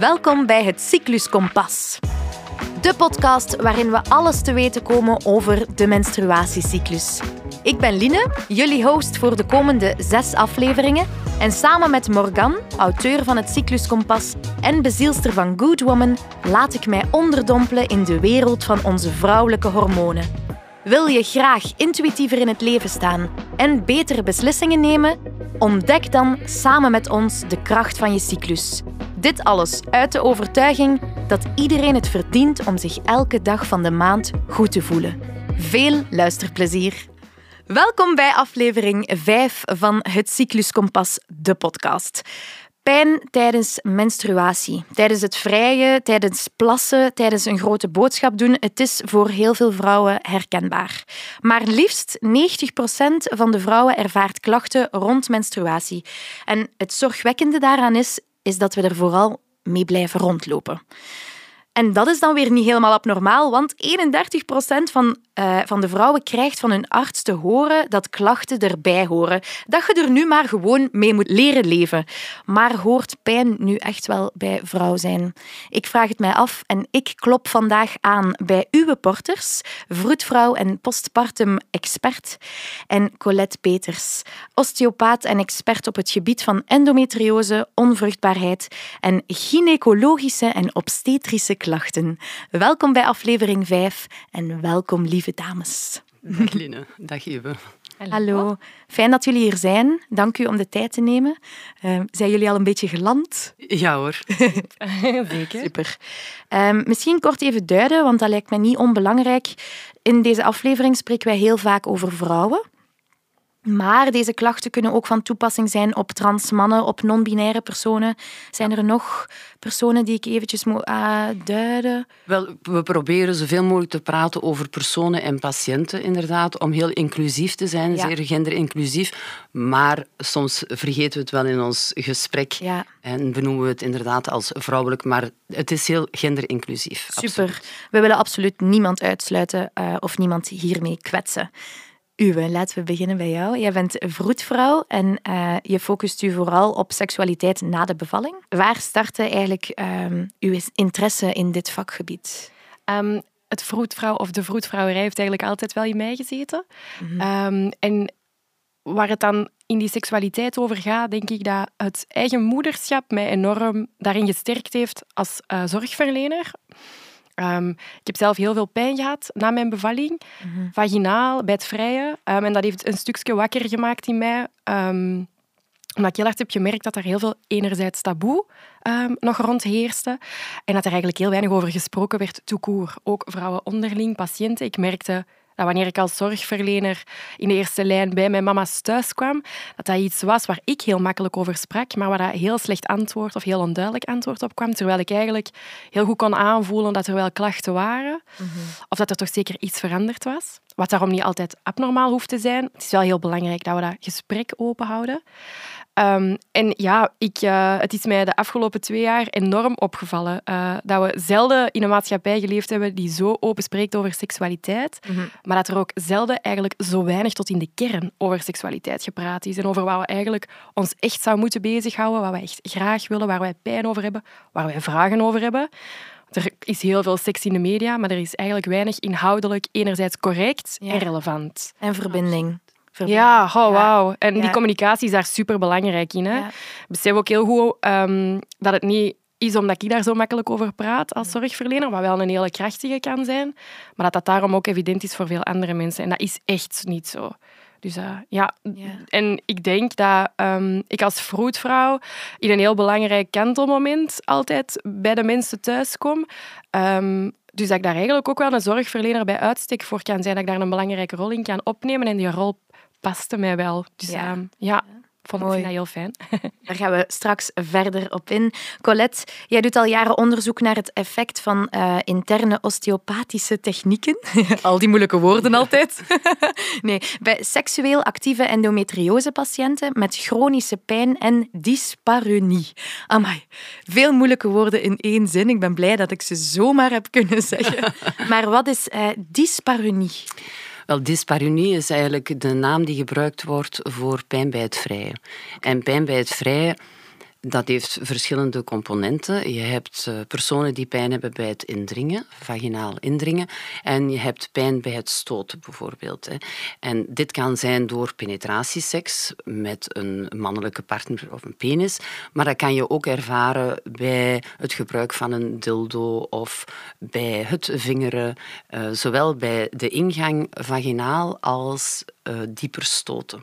Welkom bij het Cyclus Kompas. De podcast waarin we alles te weten komen over de menstruatiecyclus. Ik ben Line, jullie host voor de komende zes afleveringen. En samen met Morgan, auteur van het Cyclus Kompas en bezielster van Good Woman, laat ik mij onderdompelen in de wereld van onze vrouwelijke hormonen. Wil je graag intuïtiever in het leven staan en betere beslissingen nemen? Ontdek dan samen met ons de kracht van je cyclus. Dit alles uit de overtuiging dat iedereen het verdient om zich elke dag van de maand goed te voelen. Veel luisterplezier. Welkom bij aflevering 5 van het Cyclus Kompas, de podcast. Pijn tijdens menstruatie, tijdens het vrije, tijdens plassen, tijdens een grote boodschap doen. Het is voor heel veel vrouwen herkenbaar. Maar liefst 90% van de vrouwen ervaart klachten rond menstruatie. En het zorgwekkende daaraan is, is dat we er vooral mee blijven rondlopen. En dat is dan weer niet helemaal abnormaal, want 31% van, uh, van de vrouwen krijgt van hun arts te horen dat klachten erbij horen. Dat je er nu maar gewoon mee moet leren leven. Maar hoort pijn nu echt wel bij vrouw zijn? Ik vraag het mij af en ik klop vandaag aan bij uw porters, vroedvrouw en postpartum expert, en Colette Peters, osteopaat en expert op het gebied van endometriose, onvruchtbaarheid en gynaecologische en obstetrische klachten. Welkom bij aflevering 5 en welkom, lieve dames. Dag Line, dag Eve. Hallo. fijn dat jullie hier zijn. Dank u om de tijd te nemen. Uh, zijn jullie al een beetje geland? Ja hoor. Zeker. Super. Uh, misschien kort even duiden, want dat lijkt me niet onbelangrijk. In deze aflevering spreken wij heel vaak over vrouwen. Maar deze klachten kunnen ook van toepassing zijn op transmannen, op non-binaire personen. Zijn er nog personen die ik eventjes moet uh, duiden? Wel, we proberen zoveel mogelijk te praten over personen en patiënten, inderdaad, om heel inclusief te zijn, zeer genderinclusief. Maar soms vergeten we het wel in ons gesprek ja. en benoemen we het inderdaad als vrouwelijk. Maar het is heel genderinclusief. Super. We willen absoluut niemand uitsluiten uh, of niemand hiermee kwetsen. Uwe, laten we beginnen bij jou. Jij bent vroedvrouw en uh, je focust u vooral op seksualiteit na de bevalling. Waar startte eigenlijk um, uw interesse in dit vakgebied? Um, het vroedvrouw of de vroedvrouwerij heeft eigenlijk altijd wel in mij gezeten. Mm -hmm. um, en waar het dan in die seksualiteit over gaat, denk ik dat het eigen moederschap mij enorm daarin gesterkt heeft als uh, zorgverlener. Um, ik heb zelf heel veel pijn gehad na mijn bevalling, mm -hmm. vaginaal, bij het vrije. Um, en dat heeft een stukje wakker gemaakt in mij. Um, omdat ik heel hard heb gemerkt dat er heel veel enerzijds taboe nog rond heerste. En dat er eigenlijk heel weinig over gesproken werd, toekoer. Ook vrouwen onderling, patiënten. Ik merkte dat wanneer ik als zorgverlener in de eerste lijn bij mijn mama's thuis kwam, dat dat iets was waar ik heel makkelijk over sprak, maar waar dat heel slecht antwoord of heel onduidelijk antwoord op kwam, terwijl ik eigenlijk heel goed kon aanvoelen dat er wel klachten waren, mm -hmm. of dat er toch zeker iets veranderd was. Wat daarom niet altijd abnormaal hoeft te zijn. Het is wel heel belangrijk dat we dat gesprek open houden. Um, en ja, ik, uh, het is mij de afgelopen twee jaar enorm opgevallen uh, dat we zelden in een maatschappij geleefd hebben die zo open spreekt over seksualiteit, mm -hmm. maar dat er ook zelden eigenlijk zo weinig tot in de kern over seksualiteit gepraat is en over wat we eigenlijk ons echt zou moeten bezighouden, wat we echt graag willen, waar wij pijn over hebben, waar wij vragen over hebben. Er is heel veel seks in de media, maar er is eigenlijk weinig inhoudelijk enerzijds correct ja. en relevant. En verbinding. Ja, oh, wauw. En ja. die communicatie is daar super belangrijk in. Hè. Ja. Ik besef ook heel goed um, dat het niet is omdat ik daar zo makkelijk over praat als zorgverlener, wat wel een hele krachtige kan zijn, maar dat dat daarom ook evident is voor veel andere mensen. En dat is echt niet zo. Dus uh, ja, en ik denk dat um, ik als vroedvrouw in een heel belangrijk kantelmoment altijd bij de mensen thuis kom. Um, dus dat ik daar eigenlijk ook wel een zorgverlener bij uitstek voor kan zijn, dat ik daar een belangrijke rol in kan opnemen. En die rol paste mij wel. Dus ja, ja vond ik dat heel fijn. Daar gaan we straks verder op in. Colette, jij doet al jaren onderzoek naar het effect van uh, interne osteopathische technieken. al die moeilijke woorden altijd. nee, bij seksueel actieve endometriosepatiënten met chronische pijn en dyspareunie. Amai, veel moeilijke woorden in één zin. Ik ben blij dat ik ze zomaar heb kunnen zeggen. maar wat is uh, dyspareunie? Wel, dyspareunie is eigenlijk de naam die gebruikt wordt voor pijn bij het vrije. En pijn bij het vrije Dat heeft verschillende componenten. Je hebt eh, personen die pijn hebben bij het indringen, vaginaal indringen, en je hebt pijn bij het stoten bijvoorbeeld. En dit kan zijn door penetratieseks met een mannelijke partner of een penis, maar dat kan je ook ervaren bij het gebruik van een dildo of bij het vingeren, eh, zowel bij de ingang vaginaal als uh, dieper stoten.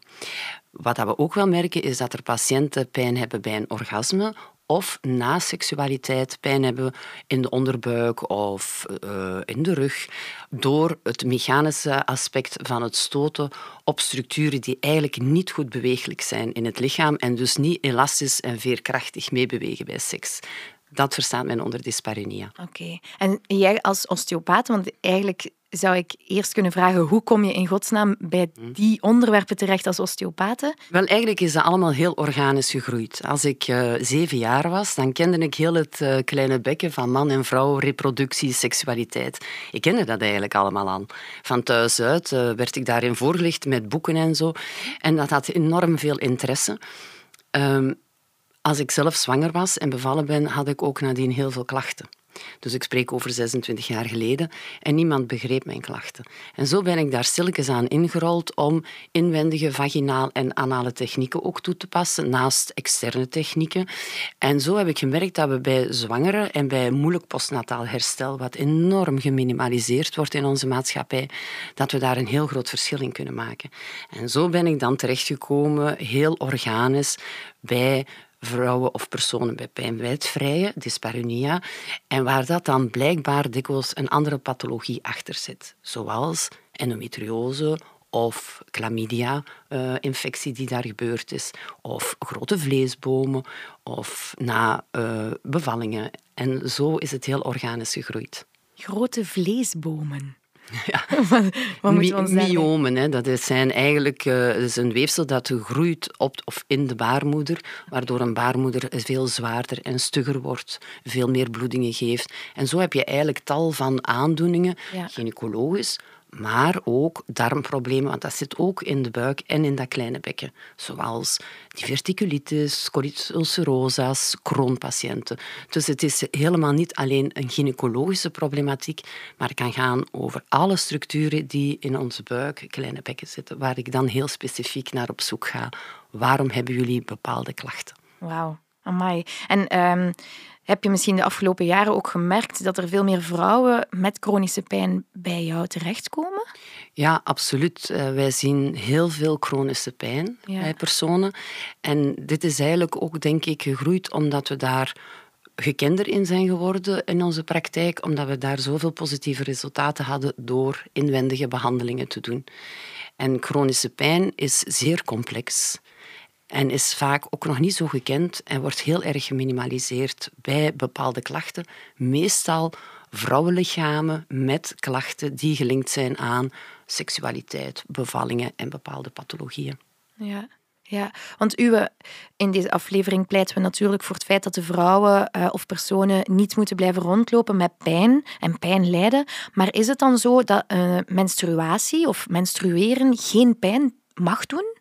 Wat we ook wel merken is dat er patiënten pijn hebben bij een orgasme of na seksualiteit pijn hebben in de onderbuik of uh, in de rug door het mechanische aspect van het stoten op structuren die eigenlijk niet goed bewegelijk zijn in het lichaam en dus niet elastisch en veerkrachtig meebewegen bij seks. Dat verstaat men onder dyspareunia. Oké. En jij als osteopaat, want eigenlijk zou ik eerst kunnen vragen hoe kom je in godsnaam bij hm. die onderwerpen terecht als osteopaten? Wel, eigenlijk is dat allemaal heel organisch gegroeid. Als ik uh, zeven jaar was, dan kende ik heel het uh, kleine bekken van man en vrouw, reproductie, seksualiteit. Ik kende dat eigenlijk allemaal aan. Van thuis uit uh, werd ik daarin voorgelicht met boeken en zo. En dat had enorm veel interesse. Um, als ik zelf zwanger was en bevallen ben, had ik ook nadien heel veel klachten. Dus ik spreek over 26 jaar geleden en niemand begreep mijn klachten. En zo ben ik daar stilletjes aan ingerold om inwendige vaginaal en anale technieken ook toe te passen, naast externe technieken. En zo heb ik gemerkt dat we bij zwangeren en bij moeilijk postnataal herstel, wat enorm geminimaliseerd wordt in onze maatschappij, dat we daar een heel groot verschil in kunnen maken. En zo ben ik dan terechtgekomen, heel organisch, bij vrouwen of personen bij pijnwijdvrije, dyspareunia, en waar dat dan blijkbaar dikwijls een andere pathologie achter zit, zoals endometriose of chlamydia-infectie die daar gebeurd is, of grote vleesbomen, of na uh, bevallingen. En zo is het heel organisch gegroeid. Grote vleesbomen. Ja. Wat Myomen, hè, dat zijn eigenlijk uh, is een weefsel dat groeit op of in de baarmoeder, waardoor een baarmoeder veel zwaarder en stugger wordt, veel meer bloedingen geeft. En zo heb je eigenlijk tal van aandoeningen, ja. gynaecologisch, maar ook darmproblemen, want dat zit ook in de buik en in dat kleine bekken, zoals diverticulitis, colitis ulcerosa's, kroonpatiënten. Dus het is helemaal niet alleen een gynaecologische problematiek, maar het kan gaan over alle structuren die in onze buik, kleine bekken zitten, waar ik dan heel specifiek naar op zoek ga. Waarom hebben jullie bepaalde klachten? Wauw, amai. En... Um heb je misschien de afgelopen jaren ook gemerkt dat er veel meer vrouwen met chronische pijn bij jou terechtkomen? Ja, absoluut. Uh, wij zien heel veel chronische pijn bij personen. En dit is eigenlijk ook, denk ik, gegroeid omdat we daar gekender in zijn geworden in onze praktijk, omdat we daar zoveel positieve resultaten hadden door inwendige behandelingen te doen. En chronische pijn is zeer complex. En is vaak ook nog niet zo gekend en wordt heel erg geminimaliseerd bij bepaalde klachten. Meestal vrouwenlichamen met klachten die gelinkt zijn aan seksualiteit, bevallingen en bepaalde pathologieën. Ja. Ja, want in deze aflevering pleiten we natuurlijk voor het feit dat de vrouwen uh, of personen niet moeten blijven rondlopen met pijn en pijn lijden. Maar is het dan zo dat uh, menstruatie of menstrueren geen pijn mag doen?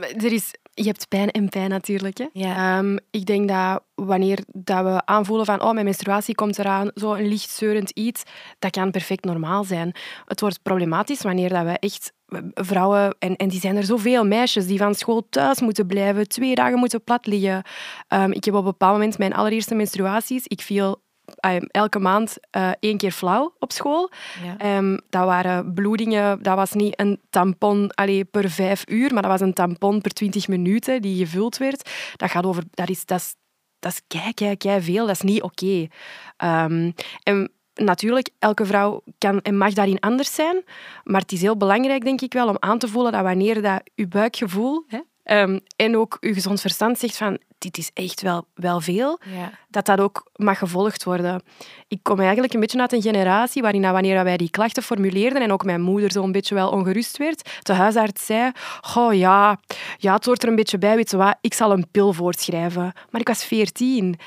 Er is je hebt pijn en pijn natuurlijk. Hè. Ja. Ehm, ik denk dat wanneer dat we aanvoelen van oh, mijn menstruatie komt eraan, zo een licht zeurend iets, dat kan perfect normaal zijn. Het wordt problematisch wanneer dat we echt vrouwen, en, en die zijn er zoveel, meisjes die van school thuis moeten blijven, twee dagen moeten plat liggen. Um, ik heb op een bepaald moment mijn allereerste menstruaties, ik viel elke maand uh, één keer flauw op school. Ja. Um, dat waren bloedingen. Dat was niet een tampon allee, per vijf uur, maar dat was een tampon per twintig minuten die gevuld werd. Dat gaat over... Dat is, dat is, dat is kei, kei, kei veel. Dat is niet oké. Okay. Um, en natuurlijk, elke vrouw kan en mag daarin anders zijn. Maar het is heel belangrijk, denk ik wel, om aan te voelen dat wanneer dat je buikgevoel... Hè, Um, en ook je gezond verstand zegt van dit is echt wel, wel veel, ja. dat dat ook mag gevolgd worden. Ik kom eigenlijk een beetje uit een generatie waarin wanneer wij die klachten formuleerden en ook mijn moeder zo'n beetje wel ongerust werd, de huisarts zei, oh ja, ja, het hoort er een beetje bij, weet je wat, ik zal een pil voorschrijven. Maar ik was veertien.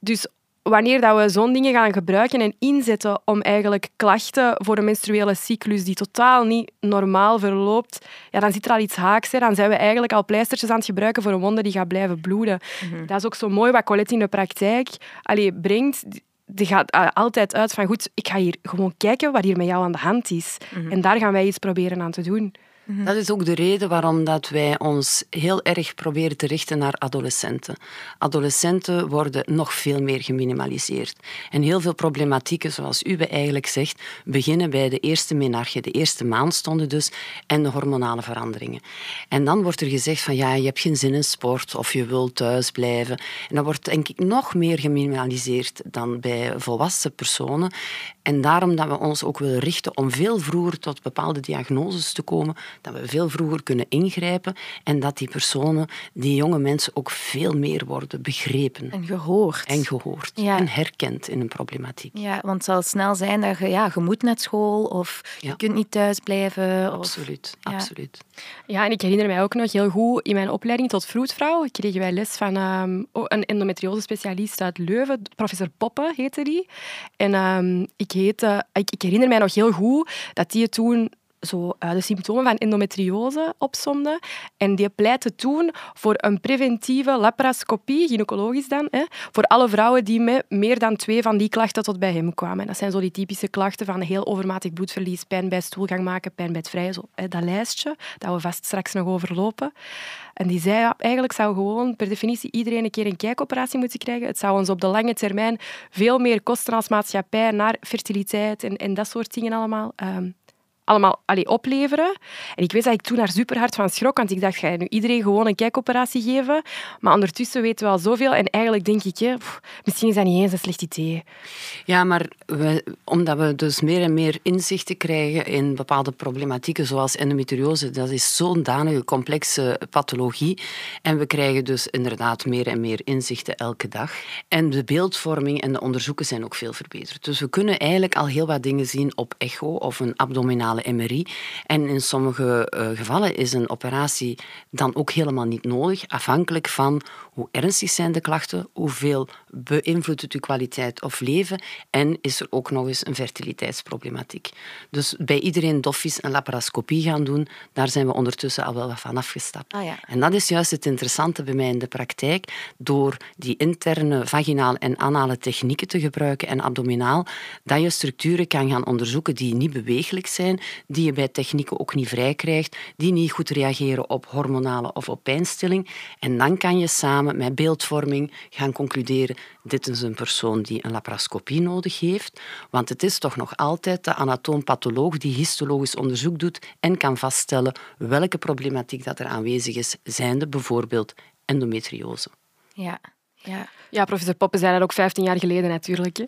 Dus wanneer dat we zo'n dingen gaan gebruiken en inzetten om eigenlijk klachten voor een menstruele cyclus die totaal niet normaal verloopt, ja, dan zit er al iets haaks. Hè. Dan zijn we eigenlijk al pleistertjes aan het gebruiken voor een wonde die gaat blijven bloeden. Mhm. Dat is ook zo mooi wat Colette in de praktijk allee, brengt die gaat eh, altijd uit van goed, ik ga hier gewoon kijken wat hier met jou aan de hand is. Mhm. En daar gaan wij iets proberen aan te doen. Mhm. Dat is ook de reden waarom dat wij ons heel erg proberen te richten naar adolescenten. Adolescenten worden nog veel meer geminimaliseerd. En heel veel problematieken, zoals u eigenlijk zegt, beginnen bij de eerste menarche, de eerste maandstonden dus, en de hormonale veranderingen. En dan wordt er gezegd van ja, je hebt geen zin in sport of je wilt thuis blijven. En dat wordt denk ik nog meer geminimaliseerd dan bij volwassen personen. En daarom dat we ons ook willen richten om veel vroeger tot bepaalde diagnoses te komen, dat we veel vroeger kunnen ingrijpen en dat die personen, die jonge mensen, ook veel meer worden begrepen. En gehoord. En gehoord. En herkend in een problematiek. Ja, want het zal snel zijn dat je, ja, je moet naar school of je kunt niet thuis blijven. Absoluut, of, absoluut. Ja, en ik herinner mij ook nog heel goed, in mijn opleiding tot vroedvrouw kregen wij les van um, een endometriose-specialist uit Leuven, professor Poppe heette die. En um, ik, ik, ik herinner mij nog heel goed dat die toen zo, uh, de symptomen van endometriose opzomde. En die pleitte toen voor een preventieve laparoscopie, gynaecologisch dan, hè, voor alle vrouwen die met meer dan twee van die klachten tot bij hem kwamen. Dat zijn zo die typische klachten van heel overmatig bloedverlies, pijn bij stoelgang maken, pijn bij het vrije, zo, hè, dat lijstje dat we vast straks nog overlopen. En die zei, eigenlijk zou gewoon per definitie iedereen een keer een kijkoperatie moeten krijgen. Het zou ons op de lange termijn veel meer kosten als maatschappij naar fertiliteit en, en dat soort dingen allemaal. Um, allemaal allee, opleveren. En ik weet dat ik toen daar super hard van schrok, want ik dacht, ga nu iedereen gewoon een kijkoperatie geven? Maar ondertussen weten we al zoveel en eigenlijk denk ik, hè, misschien is dat niet eens een slecht idee. Ja, maar omdat we dus meer en meer inzichten krijgen in bepaalde problematieken, zoals endometriose, dat is zo'n danige complexe pathologie. En we krijgen dus inderdaad meer en meer inzichten elke dag. En de beeldvorming en de onderzoeken zijn ook veel verbeterd. Dus we kunnen eigenlijk al heel wat dingen zien op echo of een MRI. En in sommige uh, gevallen is een operatie dan ook helemaal niet nodig, afhankelijk van hoe ernstig zijn de klachten, hoeveel beïnvloedt het uw kwaliteit of leven en is er ook nog eens een fertiliteitsproblematiek. Dus bij iedereen doffies een laparoscopie gaan doen, daar zijn we ondertussen al wel wat van afgestapt. Ah, ja. En dat is juist het interessante bij mij in de praktijk. Door die interne vaginale en anale technieken te gebruiken en abdominaal, dat je structuren kan gaan onderzoeken die niet beweeglijk zijn, die je bij technieken ook niet vrij krijgt, die niet goed reageren op hormonale of op pijnstilling. En dan kan je samen met beeldvorming gaan concluderen dit is een persoon die een laparoscopie nodig heeft, want het is toch nog altijd de anatoompatholoog die histologisch onderzoek doet en kan vaststellen welke problematiek dat er aanwezig is, zijnde bijvoorbeeld endometriose. Ja. Ja. ja, professor Poppen zei dat ook 15 jaar geleden natuurlijk.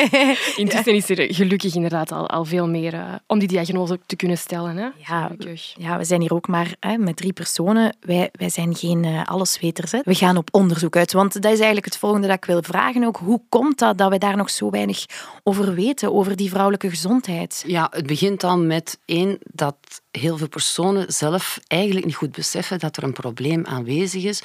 Intussen is er gelukkig inderdaad al, al veel meer uh, om die diagnose te kunnen stellen. Hè? Ja, ja, we zijn hier ook maar hè, met drie personen. Wij, wij zijn geen uh, allesweters. Hè. We gaan op onderzoek uit. Want dat is eigenlijk het volgende dat ik wil vragen ook. Hoe komt dat dat we daar nog zo weinig over weten, over die vrouwelijke gezondheid? Ja, het begint dan met één, dat heel veel personen zelf eigenlijk niet goed beseffen dat er een probleem aanwezig is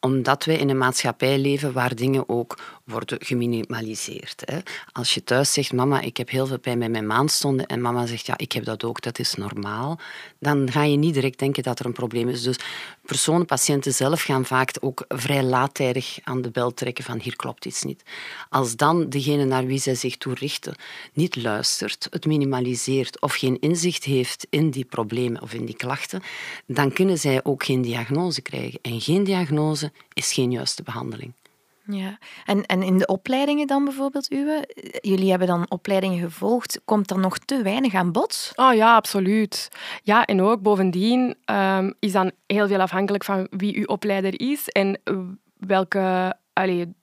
omdat wij in een maatschappij leven waar dingen ook worden geminimaliseerd. Hè. Als je thuis zegt, mama, ik heb heel veel pijn met mijn maandstonden en mama zegt, ja, ik heb dat ook, dat is normaal, dan ga je niet direct denken dat er een probleem is. Dus personen, patiënten zelf gaan vaak ook vrij laattijdig aan de bel trekken van hier klopt iets niet. Als dan degene naar wie zij zich toe richten niet luistert, het minimaliseert of geen inzicht heeft in die problemen of in die klachten, dan kunnen zij ook geen diagnose krijgen. En geen diagnose is geen juiste behandeling. Ja, en, en in de opleidingen dan bijvoorbeeld, uwe, jullie hebben dan opleidingen gevolgd, komt er nog te weinig aan bod? Oh ja, absoluut. Ja, en ook bovendien um, is dan heel veel afhankelijk van wie uw opleider is en welke, allee,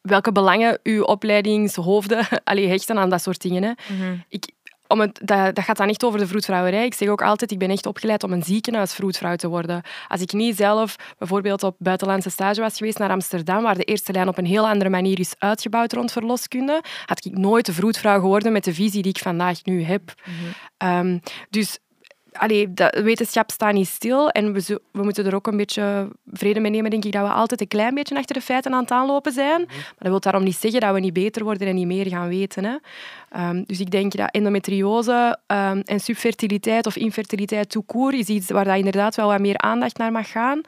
welke belangen uw opleidingshoofden allee, hechten aan dat soort dingen. Hè. Mm Ik, om het, dat, dat gaat dan echt over de vroedvrouwerij. Ik zeg ook altijd, ik ben echt opgeleid om een ziekenhuisvroedvrouw te worden. Als ik niet zelf bijvoorbeeld op buitenlandse stage was geweest naar Amsterdam, waar de eerste lijn op een heel andere manier is uitgebouwd rond verloskunde, had ik nooit de vroedvrouw geworden met de visie die ik vandaag nu heb. Mhm. Ehm, dus allee, de wetenschap staat niet stil en we, we, moeten er ook een beetje vrede mee nemen, denk ik, dat we altijd een klein beetje achter de feiten aan het aanlopen zijn. Mhm. Maar dat wil daarom niet zeggen dat we niet beter worden en niet meer gaan weten. Hè. Ehm, dus ik denk dat endometriose um, en subfertiliteit of infertiliteit court is iets waar dat inderdaad wel wat meer aandacht naar mag gaan.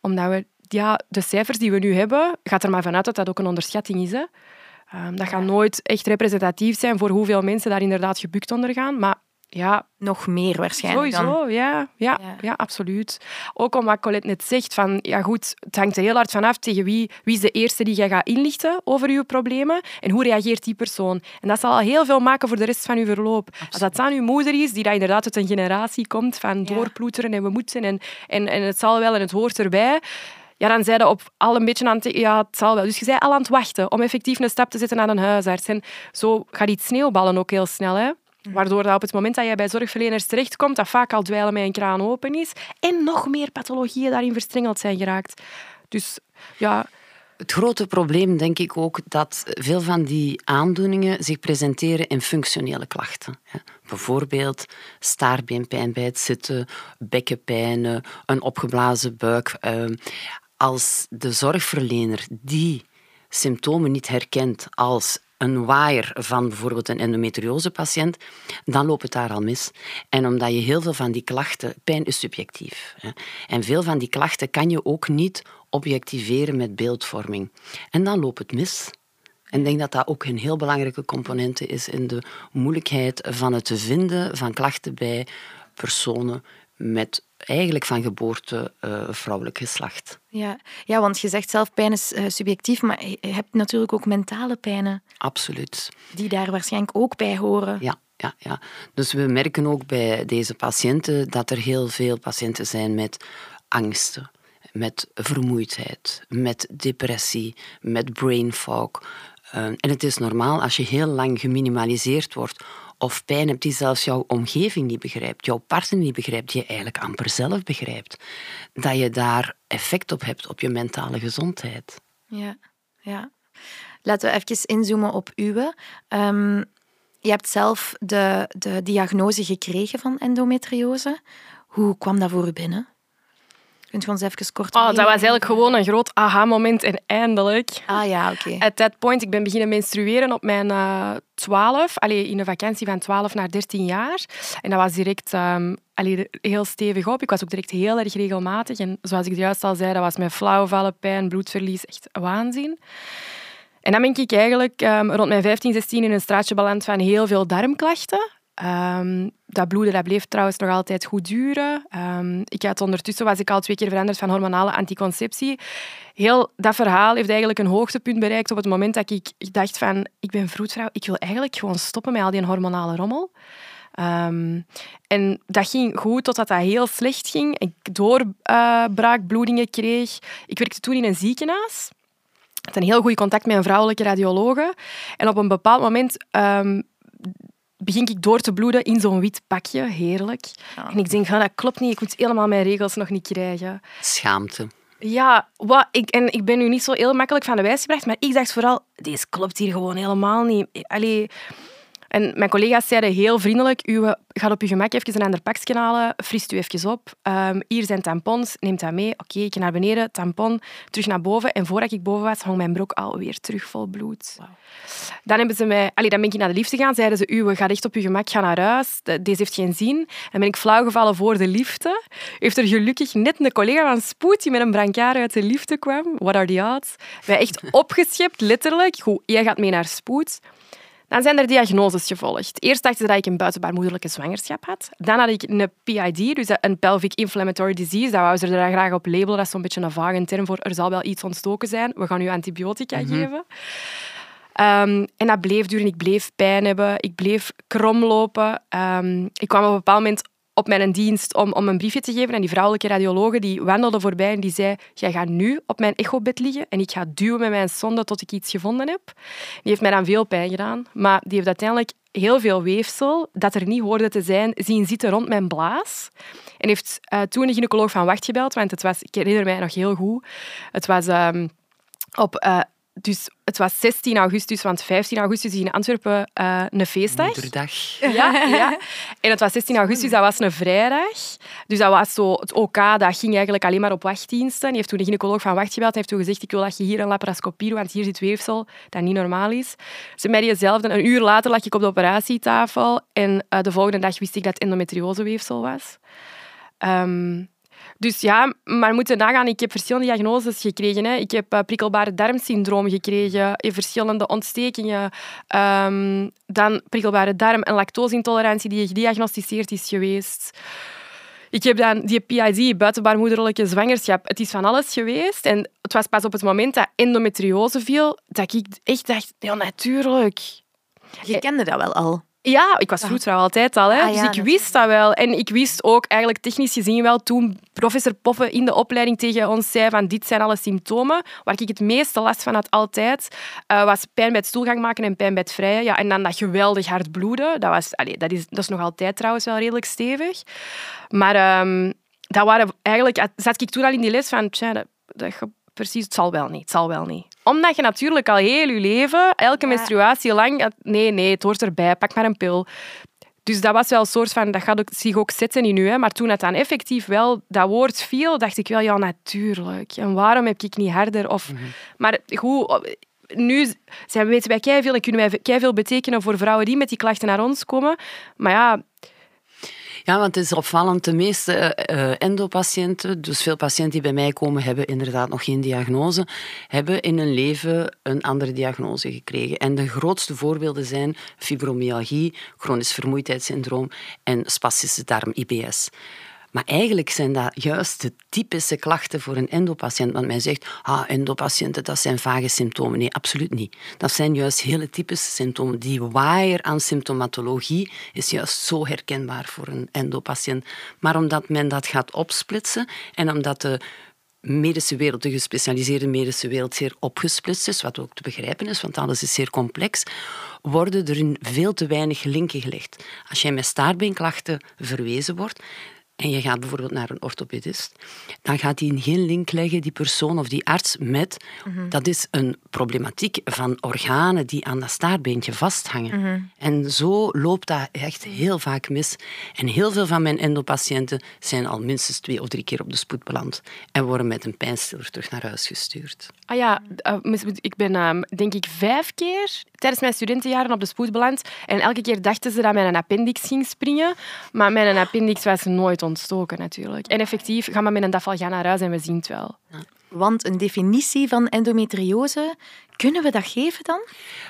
Omdat we, ja, de cijfers die we nu hebben, gaat er maar vanuit dat dat ook een onderschatting is. Hè. Um, dat gaat nooit echt representatief zijn voor hoeveel mensen daar inderdaad gebukt onder gaan. Maar ja, nog meer waarschijnlijk. Sowieso, ja, ja, ja, absoluut. Ook om wat Colette net zegt, van, ja goed, het hangt er heel hard vanaf tegen wie, wie is de eerste die je gaat inlichten over je problemen en hoe reageert die persoon. En dat zal al heel veel maken voor de rest van je verloop. Als dat aan uw moeder is, die dat inderdaad uit een generatie komt van doorploeteren en we moeten en, en, en het zal wel en het hoort erbij ja, dan zei op al een beetje aan het... Ja, het zal wel. Dus je zei al aan het wachten om effectief een stap te zetten naar een huisarts. En zo gaat iets sneeuwballen ook heel snel. Hè? Waardoor dat op het moment dat je bij zorgverleners terechtkomt, dat vaak al dweilen met een kraan open is. En nog meer pathologieën daarin verstrengeld zijn geraakt. Dus ja... Het grote probleem denk ik ook dat veel van die aandoeningen zich presenteren in functionele klachten. Bijvoorbeeld staarbeenpijn bij het zitten, bekkenpijnen, een opgeblazen buik. Ehm, als de zorgverlener die symptomen niet herkent als een waaier van bijvoorbeeld een endometriosepatiënt, dan loopt het daar al mis. En omdat je heel veel van die klachten, pijn is subjectief. Hè, en veel van die klachten kan je ook niet objectiveren met beeldvorming. En dan loopt het mis. En ik denk dat dat ook een heel belangrijke component is in de moeilijkheid van het vinden van klachten bij personen met eigenlijk van geboorte uh, vrouwelijk geslacht. Ja. ja, want je zegt zelf pijn is uh, subjectief, maar je hebt natuurlijk ook mentale pijnen. Absoluut. Die daar waarschijnlijk ook bij horen. Ja, ja, ja. Dus we merken ook bij deze patiënten dat er heel veel patiënten zijn met angsten, met vermoeidheid, met depressie, met brain fog. Uh, en het is normaal als je heel lang geminimaliseerd wordt of pijn hebt die zelfs jouw omgeving niet begrijpt, jouw partner niet begrijpt, die je eigenlijk amper zelf begrijpt, dat je daar effect op hebt op je mentale gezondheid. Ja, ja. Laten we even inzoomen op uwe. Um, je hebt zelf de, de diagnose gekregen van endometriose. Hoe kwam dat voor u binnen? Kunt je ons even kort... Oh, dat was eigenlijk gewoon een groot aha-moment en eindelijk. Ah ja, oké. At that point, ik ben beginnen menstrueren op mijn uh, 12, allee, in een vakantie van 12 naar 13 jaar. En dat was direct um, allee, heel stevig op. Ik was ook direct heel erg regelmatig. En zoals ik juist al zei, dat was met flauwvallen, pijn, bloedverlies, echt waanzin. En dan ben ik eigenlijk um, rond mijn 15, 16 in een straatje beland van heel veel darmklachten. Um, dat bloeden dat bleef trouwens nog altijd goed duren. Um, ik had ondertussen was ik al twee keer veranderd van hormonale anticonceptie. Heel dat verhaal heeft eigenlijk een hoogtepunt bereikt op het moment dat ik dacht van ik ben vroedvrouw, ik wil eigenlijk gewoon stoppen met al die hormonale rommel. Um, en dat ging goed totdat dat heel slecht ging. Ik doorbraakbloedingen kreeg. Ik werkte toen in een ziekenhuis. Ik had een heel goed contact met een vrouwelijke radiologe. En op een bepaald moment begin ik door te bloeden in zo'n wit pakje. Heerlijk. En ik denk, dat klopt niet. Ik moet helemaal mijn regels nog niet krijgen. Schaamte. Ja, wat, ik, en ik ben nu niet zo heel makkelijk van de wijs gebracht, maar ik dacht vooral, deze klopt hier gewoon helemaal niet. Allee, en mijn collega's zeiden heel vriendelijk, u gaat op uw gemak even een ander pakje halen, frist u even op. Um, hier zijn tampons, neemt dat mee. Oké, ik ga naar beneden, tampon, terug naar boven. En voordat ik boven was, hong mijn broek alweer terug vol bloed. Dan, hebben ze mij, allee, dan ben ik naar de lift gegaan, zeiden ze, u gaat echt op uw gemak, ga naar huis. Deze heeft geen zin. Dan ben ik flauw gevallen voor de liften. Heeft er gelukkig net een collega van Spoed die met een brancard uit de liften kwam. What are the odds? Wij echt opgeschept, letterlijk. Goed, jij gaat mee naar Spoed. Dan zijn er diagnoses gevolgd. Eerst dachten ze dat ik een buitenbaarmoederlijke zwangerschap had. Dan had ik een PID, dus een pelvic inflammatory disease. Dat wouden ze er graag op labelen. Dat is zo'n beetje een vage term voor er zal wel iets ontstoken zijn. We gaan u antibiotica mhm. geven. Um, en dat bleef duren. Ik bleef pijn hebben. Ik bleef kromlopen. Um, ik kwam op een bepaald moment op mijn dienst om, om een briefje te geven. En die vrouwelijke radiologe die wandelde voorbij en die zei jij gaat nu op mijn echobed liggen en ik ga duwen met mijn sonde tot ik iets gevonden heb. Die heeft mij dan veel pijn gedaan, maar die heeft uiteindelijk heel veel weefsel dat er niet hoorde te zijn zien zitten rond mijn blaas. En heeft uh, toen de gynaecoloog van Wacht gebeld, want het was, ik herinner mij nog heel goed, het was... Um, op uh, dus het was 16 augustus, want 15 augustus is in Antwerpen uh, een feestdag. Moederdag. Ja, ja. En het was 16 augustus, dat was een vrijdag. Dus dat was zo, het OK, dat ging eigenlijk alleen maar op wachtdiensten. Die heeft toen de gynaecoloog van wacht gebeld en heeft toen gezegd, ik wil dat je hier een laparoscopie doet, want hier zit weefsel dat niet normaal is. Ze mij diezelfde, een uur later lag ik op de operatietafel en uh, de volgende dag wist ik dat het endometrioseweefsel was. Um, dus ja, maar moeten nagaan. Ik heb verschillende diagnoses gekregen. Hè. Ik heb uh, prikkelbare darmsyndroom gekregen, verschillende ontstekingen. Um, dan prikkelbare darm- en lactoseintolerantie die gediagnosticeerd is geweest. Ik heb dan die PID, buitenbaarmoederlijke zwangerschap. Het is van alles geweest. En het was pas op het moment dat endometriose viel, dat ik echt dacht, ja, natuurlijk. Je kende dat wel al? Ja, ik was vroedvrouw altijd al. Hè. Ah, dus ik wist dat wel. En ik wist ook eigenlijk technisch gezien wel toen professor Poffen in de opleiding tegen ons zei van dit zijn alle symptomen. Waar ik het meeste last van had altijd, uh, was pijn bij het stoelgang maken en pijn bij het vrijen. Ja, en dan dat geweldig hard bloeden. Dat, was, allee, dat, is, dat is nog altijd trouwens wel redelijk stevig. Maar um, dat waren eigenlijk... Zat ik toen al in die les van... Tja, dat, dat, precies, het zal wel niet, het zal wel niet omdat je natuurlijk al heel je leven, elke menstruatie lang... Nee, nee, het hoort erbij, pak maar een pil. Dus dat was wel een soort van... Dat gaat ook, zich ook zetten in u. Maar toen het dan effectief wel dat woord viel, dacht ik wel, ja, natuurlijk. En waarom heb ik niet harder? Of, mhm. Maar goed, nu zijn, weten wij veel en kunnen wij veel betekenen voor vrouwen die met die klachten naar ons komen. Maar ja, ja, want het is opvallend. De meeste uh, endopatiënten, dus veel patiënten die bij mij komen, hebben inderdaad nog geen diagnose, hebben in hun leven een andere diagnose gekregen. En de grootste voorbeelden zijn fibromyalgie, chronisch vermoeidheidssyndroom en spastische darm, IBS. Maar eigenlijk zijn dat juist de typische klachten voor een endopatiënt. Want men zegt, ah, endopatiënten, dat zijn vage symptomen. Nee, absoluut niet. Dat zijn juist hele typische symptomen. Die waaier aan symptomatologie is juist zo herkenbaar voor een endopatiënt. Maar omdat men dat gaat opsplitsen en omdat de medische wereld, de gespecialiseerde medische wereld, zeer opgesplitst is, wat ook te begrijpen is, want alles is zeer complex, worden er veel te weinig linken gelegd. Als jij met staartbeenklachten verwezen wordt, en je gaat bijvoorbeeld naar een orthopedist, dan gaat hij geen link leggen, die persoon of die arts, met mhm. dat is een problematiek van organen die aan dat staartbeentje vasthangen. Mhm. En zo loopt dat echt heel vaak mis. En heel veel van mijn endopatiënten zijn al minstens twee of drie keer op de spoed beland en worden met een pijnstiller terug naar huis gestuurd. Ah ja, eh, ik ben ehm, denk ik vijf keer tijdens mijn studentenjaren op de spoed beland. En elke keer dachten ze dat mijn appendix ging springen. Maar mijn appendix was nooit ontstoken natuurlijk. En effectief, gaan we met een dafal gaan naar huis en we zien het wel. Want een definitie van endometriose, kunnen we dat geven dan?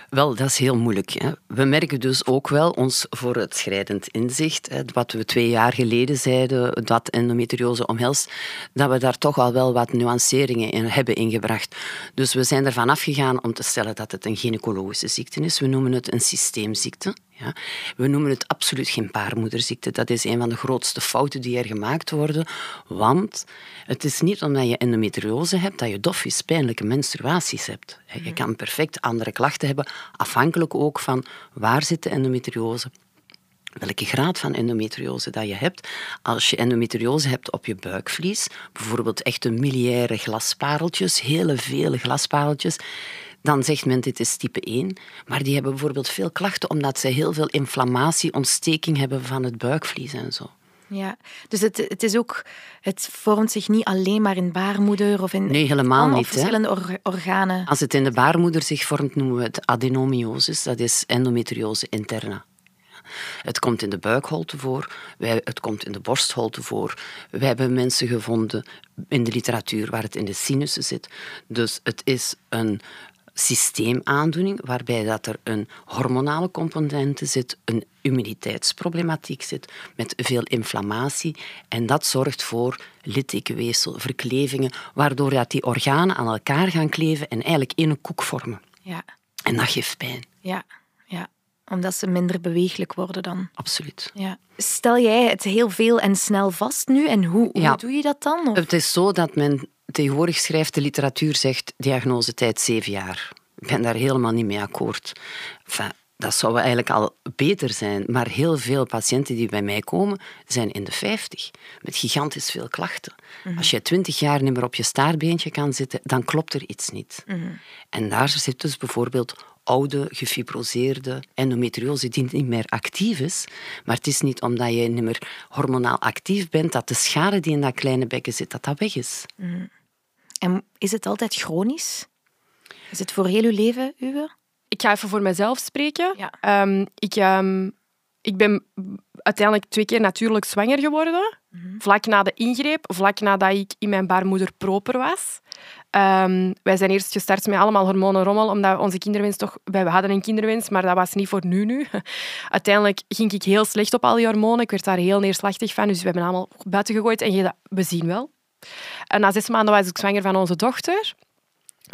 Wel, dat is heel moeilijk. Hè. We merken dus ook wel ons voor het schrijdend inzicht, hè, wat we twee jaar geleden zeiden, dat endometriose omhelst, dat we daar toch al wel wat nuanceringen in hebben ingebracht. Dus we zijn ervan afgegaan om te stellen dat het een gynaecologische ziekte is. We noemen het een systeemziekte. Ja. We noemen het absoluut geen baarmoederziekte. Dat is een van de grootste fouten die er gemaakt worden. Want het is niet omdat je endometriose hebt dat je dofjes pijnlijke menstruaties hebt. Kan perfect andere klachten hebben, afhankelijk ook van waar zit de endometriose welke graad van endometriose dat je hebt. Als je endometriose hebt op je buikvlies, bijvoorbeeld echte miliaire glaspareltjes, hele vele glaspareltjes, dan zegt men dit is type 1. Maar die hebben bijvoorbeeld veel klachten omdat ze heel veel inflammatie, ontsteking hebben van het buikvlies en zo. Ja, dus het, het, is ook, het vormt zich niet alleen maar in baarmoeder of in nee, helemaal niet, verschillende organen. Als het in de baarmoeder zich vormt, noemen we het adenomyosis. Dat is endometriose interna. Het komt in de buikholte voor, wij, het komt in de borstholte voor. We hebben mensen gevonden in de literatuur waar het in de sinussen zit. Dus het is een systeemaandoening waarbij dat er een hormonale component zit, een immuniteitsproblematiek zit met veel inflammatie en dat zorgt voor littekenweefsel, verklevingen, waardoor dat die organen aan elkaar gaan kleven en eigenlijk in een koek vormen. Ja. En dat geeft pijn. Ja omdat ze minder beweeglijk worden dan. Absoluut. Ja. Stel jij het heel veel en snel vast nu en hoe, hoe doe je dat dan? Of? Het is zo dat men tegenwoordig schrijft, de literatuur zegt diagnosetijd zeven jaar. Ik ben daar helemaal niet mee akkoord. dat zou eigenlijk al beter zijn. Maar heel veel patiënten die bij mij komen, zijn in de 50. Met gigantisch veel klachten. Mhm. Als je 20 jaar niet meer op je staartbeentje kan zitten, dan klopt er iets niet. Mhm. En daar zit dus bijvoorbeeld oude, gefibroseerde endometriose die niet meer actief is. Maar het is niet omdat je niet meer hormonaal actief bent dat de schade die in dat kleine bekken zit, dat dat weg is. Mhm. En is het altijd chronisch? Is het voor heel uw leven, Uwe? Ik ga even voor mezelf spreken. Ehm, ik, um, ik ben uiteindelijk twee keer natuurlijk zwanger geworden. Mhm. Vlak na de ingreep, vlak nadat ik in mijn baarmoeder proper was. Um, wij zijn eerst gestart met allemaal hormonenrommel, omdat onze kinderwens toch... Wij hadden een kinderwens, maar dat was niet voor nu nu. Uiteindelijk ging ik heel slecht op al die hormonen. Ik werd daar heel neerslachtig van, dus we hebben allemaal buiten gegooid. En we zien wel. En na zes maanden was ik zwanger van onze dochter.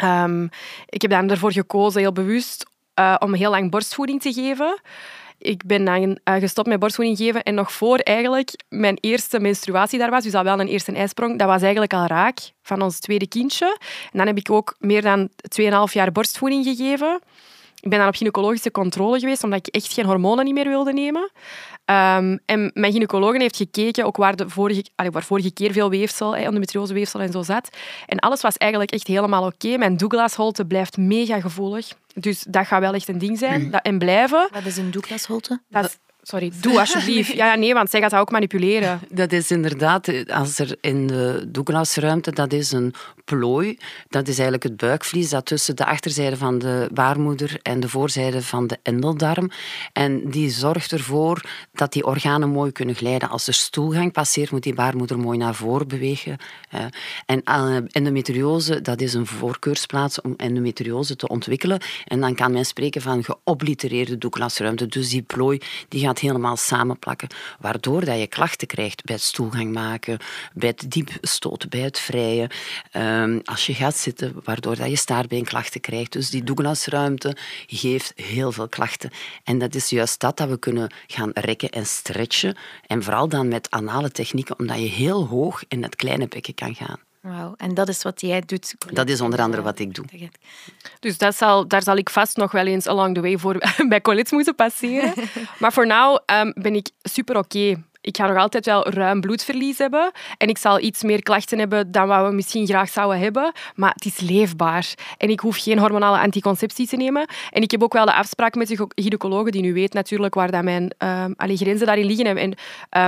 Um, ik heb dan ervoor gekozen, heel bewust, uh, om heel lang borstvoeding te geven. Ik ben uh, gestopt met borstvoeding geven en nog voor eigenlijk mijn eerste menstruatie daar was, dus al wel een eerste ijsprong, dat was eigenlijk al raak van ons tweede kindje. En dan heb ik ook meer dan 2,5 jaar borstvoeding gegeven. Ik ben dan op gynaecologische controle geweest, omdat ik echt geen hormonen meer wilde nemen. Um, en mijn gynaecoloog heeft gekeken ook waar, de vorige, waar vorige keer veel weefsel, endometrioseweefsel en zo zat. En alles was eigenlijk echt helemaal oké. Mijn Douglas-holte blijft mega gevoelig. Dus dat gaat wel echt een ding zijn. Mhm. Dat, en blijven. Wat is een Douglas-holte? Sorry, doe alsjeblieft. Ja, ja, nee, want zij gaat dat ook manipuleren. Dat is inderdaad, als er in de Douglasruimte, dat is een plooi. Dat is eigenlijk het buikvlies dat tussen de achterzijde van de baarmoeder en de voorzijde van de endeldarm. En die zorgt ervoor dat die organen mooi kunnen glijden. Als er stoelgang passeert, moet die baarmoeder mooi naar voren bewegen. En eh, endometriose, dat is een voorkeursplaats om endometriose te ontwikkelen. En dan kan men spreken van geoblitereerde Douglasruimte. Dus die plooi die gaat helemaal samenplakken, waardoor dat je klachten krijgt bij het stoelgang maken, bij het diep stoten, bij het vrijen. Ehm, als je gaat zitten, waardoor dat je staartbeenklachten krijgt. Dus die Douglasruimte geeft heel veel klachten. En dat is juist dat dat we kunnen gaan rekken en stretchen. En vooral dan met anale technieken, omdat je heel hoog in het kleine bekken kan gaan. Wauw, en dat is wat jij doet? Dat is onder andere wat ik doe. Dus dat zal, daar zal ik vast nog wel eens along the way voor bij Colette moeten passeren. maar voor nu um, ben ik super oké ik ga nog altijd wel ruim bloedverlies hebben. En ik zal iets meer klachten hebben dan wat we misschien graag zouden hebben. Maar het is leefbaar. En ik hoef geen hormonale anticonceptie te nemen. En ik heb ook wel de afspraak met de gynaecoloog, die nu weet natuurlijk waar dat mijn um, grenzen daarin liggen. En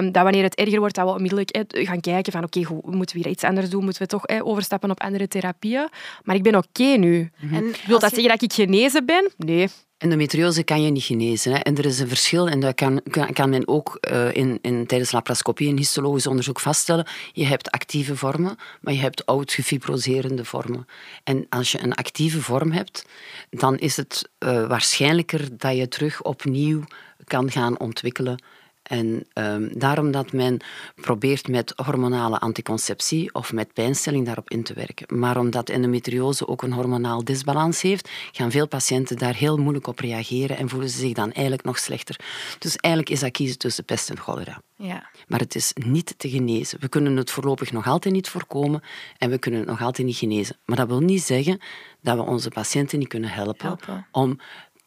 um, dat wanneer het erger wordt, dat we onmiddellijk gaan kijken van oké, okay, moeten we weer iets anders doen? Moeten we toch overstappen op andere therapieën? Maar ik ben oké nu. Mhm. En wil dat zeggen dat ik genezen ben? Nee. Endometriose kan je niet genezen. Hè. En er is een verschil, en dat kan, kan men ook uh, in, in, tijdens laparoscopie en histologisch onderzoek vaststellen. Je hebt actieve vormen, maar je hebt oud gefibroserende vormen. En als je een actieve vorm hebt, dan is het uh, waarschijnlijker dat je terug opnieuw kan gaan ontwikkelen en um, daarom dat men probeert met hormonale anticonceptie of met pijnstelling daarop in te werken. Maar omdat endometriose ook een hormonaal disbalans heeft, gaan veel patiënten daar heel moeilijk op reageren en voelen ze zich dan eigenlijk nog slechter. Dus eigenlijk is dat kiezen tussen pest en cholera. Ja. Maar het is niet te genezen. We kunnen het voorlopig nog altijd niet voorkomen en we kunnen het nog altijd niet genezen. Maar dat wil niet zeggen dat we onze patiënten niet kunnen helpen, helpen. om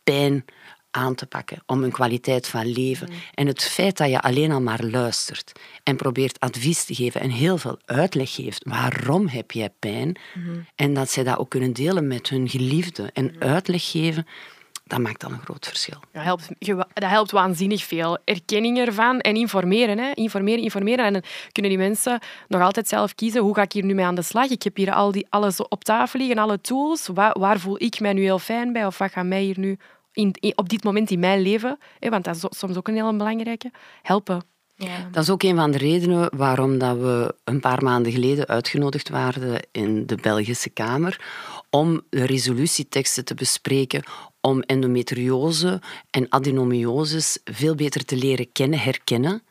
pijn aan te pakken, om een kwaliteit van leven. Mm. En het feit dat je alleen al maar luistert en probeert advies te geven en heel veel uitleg geeft, waarom heb jij pijn, mm-hmm. en dat zij dat ook kunnen delen met hun geliefde en mm. uitleg geven, dat maakt dan een groot verschil. Dat helpt, dat helpt waanzinnig veel. Erkenning ervan en informeren. Hè. Informeren, informeren. En dan kunnen die mensen nog altijd zelf kiezen, hoe ga ik hier nu mee aan de slag? Ik heb hier al die, alles op tafel liggen, alle tools. Waar, waar voel ik mij nu heel fijn bij? Of wat gaat mij hier nu in, op dit moment in mijn leven, hè, want dat is soms ook een heel belangrijke, helpen. Ja. Dat is ook een van de redenen waarom dat we een paar maanden geleden uitgenodigd waren in de Belgische Kamer om de resolutieteksten te bespreken om endometriose en adenomioses veel beter te leren kennen, herkennen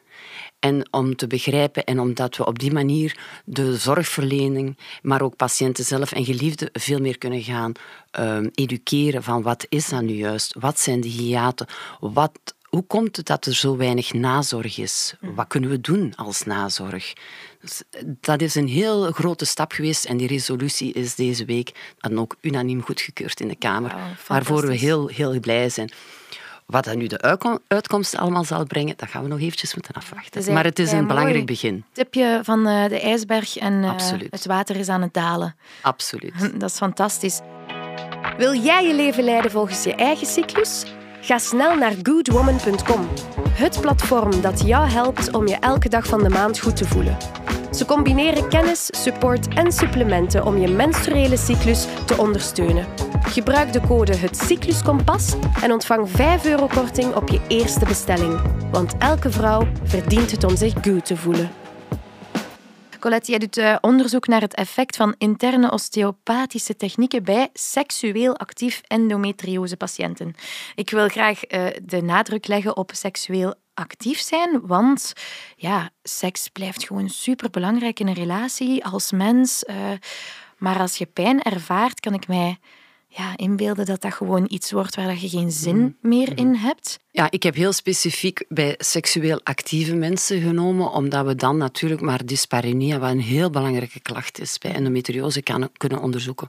en om te begrijpen en omdat we op die manier de zorgverlening, maar ook patiënten zelf en geliefden veel meer kunnen gaan um, educeren van wat is dat nu juist, wat zijn de hiaten, wat, hoe komt het dat er zo weinig nazorg is? Hm. Wat kunnen we doen als nazorg? Dus, dat is een heel grote stap geweest en die resolutie is deze week dan ook unaniem goedgekeurd in de Kamer, waarvoor we heel, heel blij zijn. Wat dat nu de uitkomst allemaal zal brengen, dat gaan we nog eventjes moeten afwachten. maar het is een belangrijk begin. Tipje van uh, de ijsberg en uh, het water is aan het dalen. Absoluut. Dat is fantastisch. Wil jij je leven leiden volgens je eigen cyclus? Ga snel naar goodwoman.com, het platform dat jou helpt om je elke dag van de maand goed te voelen. Ze combineren kennis, support en supplementen om je menstruele cyclus te ondersteunen. Gebruik de code Het Cycluskompas en ontvang 5 euro korting op je eerste bestelling. Want elke vrouw verdient het om zich goed te voelen. Colette, jij doet uh, onderzoek naar het effect van interne osteopathische technieken bij seksueel actief endometriose-patiënten. Ik wil graag uh, de nadruk leggen op seksueel actief zijn, want ja, seks blijft gewoon superbelangrijk in een relatie als mens. Uh, maar als je pijn ervaart, kan ik mij ja, inbeelden dat dat gewoon iets wordt waar je geen zin mm. meer in mm-hmm. hebt. Ja, ik heb heel specifiek bij seksueel actieve mensen genomen, omdat we dan natuurlijk maar dyspareunia, wat een heel belangrijke klacht is bij endometriose, kan, kunnen onderzoeken.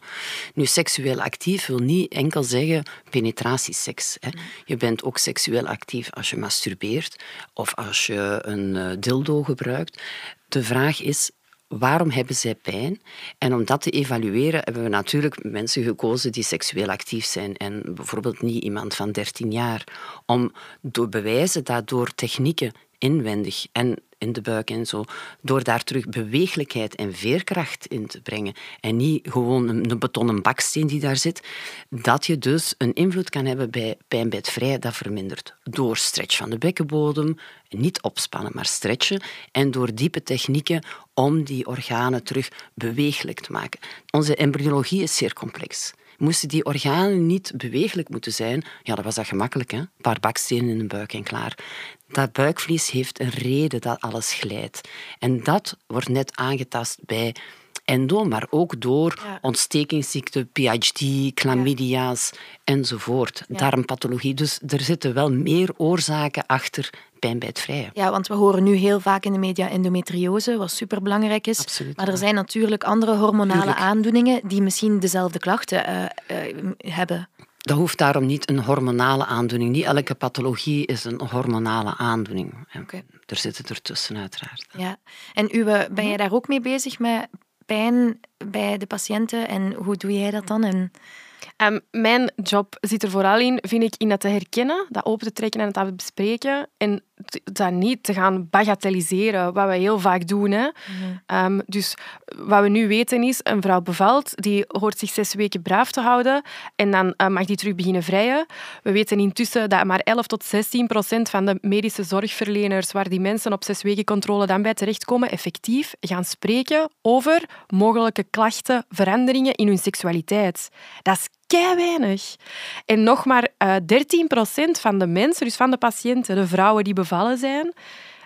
Nu, seksueel actief wil niet enkel zeggen penetratieseks. Hè. Je bent ook seksueel actief als je masturbeert of als je een eh, dildo gebruikt. De vraag is, waarom hebben zij pijn? En om dat te evalueren hebben we natuurlijk mensen gekozen die seksueel actief zijn en bijvoorbeeld niet iemand van 13 jaar. Om te bewijzen dat door technieken inwendig en in de buik en zo, door daar terug beweeglijkheid en veerkracht in te brengen en niet gewoon een, betonnen baksteen die daar zit, dat je dus een invloed kan hebben bij pijnbedvrij dat vermindert. Door stretch van de bekkenbodem, niet opspannen, maar stretchen en door diepe technieken om die organen terug beweeglijk te maken. Onze embryologie is zeer complex. Moesten die organen niet beweeglijk moeten zijn, ja, dan was dat gemakkelijk. Hè? Een paar bakstenen in de buik en klaar. Dat buikvlies heeft een reden dat alles glijdt. En dat wordt net aangetast bij endo, maar ook door ja. ontstekingsziekten, PhD, chlamydia's enzovoort, darmpathologie. Dus er zitten wel meer oorzaken achter pijn bij het vrije. Ja, want we horen nu heel vaak in de media endometriose, wat superbelangrijk is. Absoluut, maar er zijn natuurlijk andere hormonale aandoeningen die misschien dezelfde klachten uh, uh, hebben. Dat hoeft daarom niet een hormonale aandoening. Niet elke pathologie is een hormonale aandoening. Okay. Er zitten ertussen, uiteraard. Ja. En u, ben jij mhm. daar ook mee bezig met pijn bij de patiënten en hoe doe jij dat dan? En... Um, mijn job zit er vooral in, vind ik, in dat te herkennen, dat open te trekken en het te bespreken. En dat niet te gaan bagatelliseren, wat we heel vaak doen. Hè. Ehm, dus wat we nu weten is, een vrouw bevalt, die hoort zich zes weken braaf te houden en dan uh, mag die terug beginnen vrijen. We weten intussen dat maar 11 tot 16 procent van de medische zorgverleners waar die mensen op zes weken controle dan bij terechtkomen, effectief gaan spreken over mogelijke klachten, veranderingen in hun seksualiteit. Dat is kei weinig. En nog maar uh, eh, 13% van de mensen, dus van de patiënten, de vrouwen die bevallen zijn,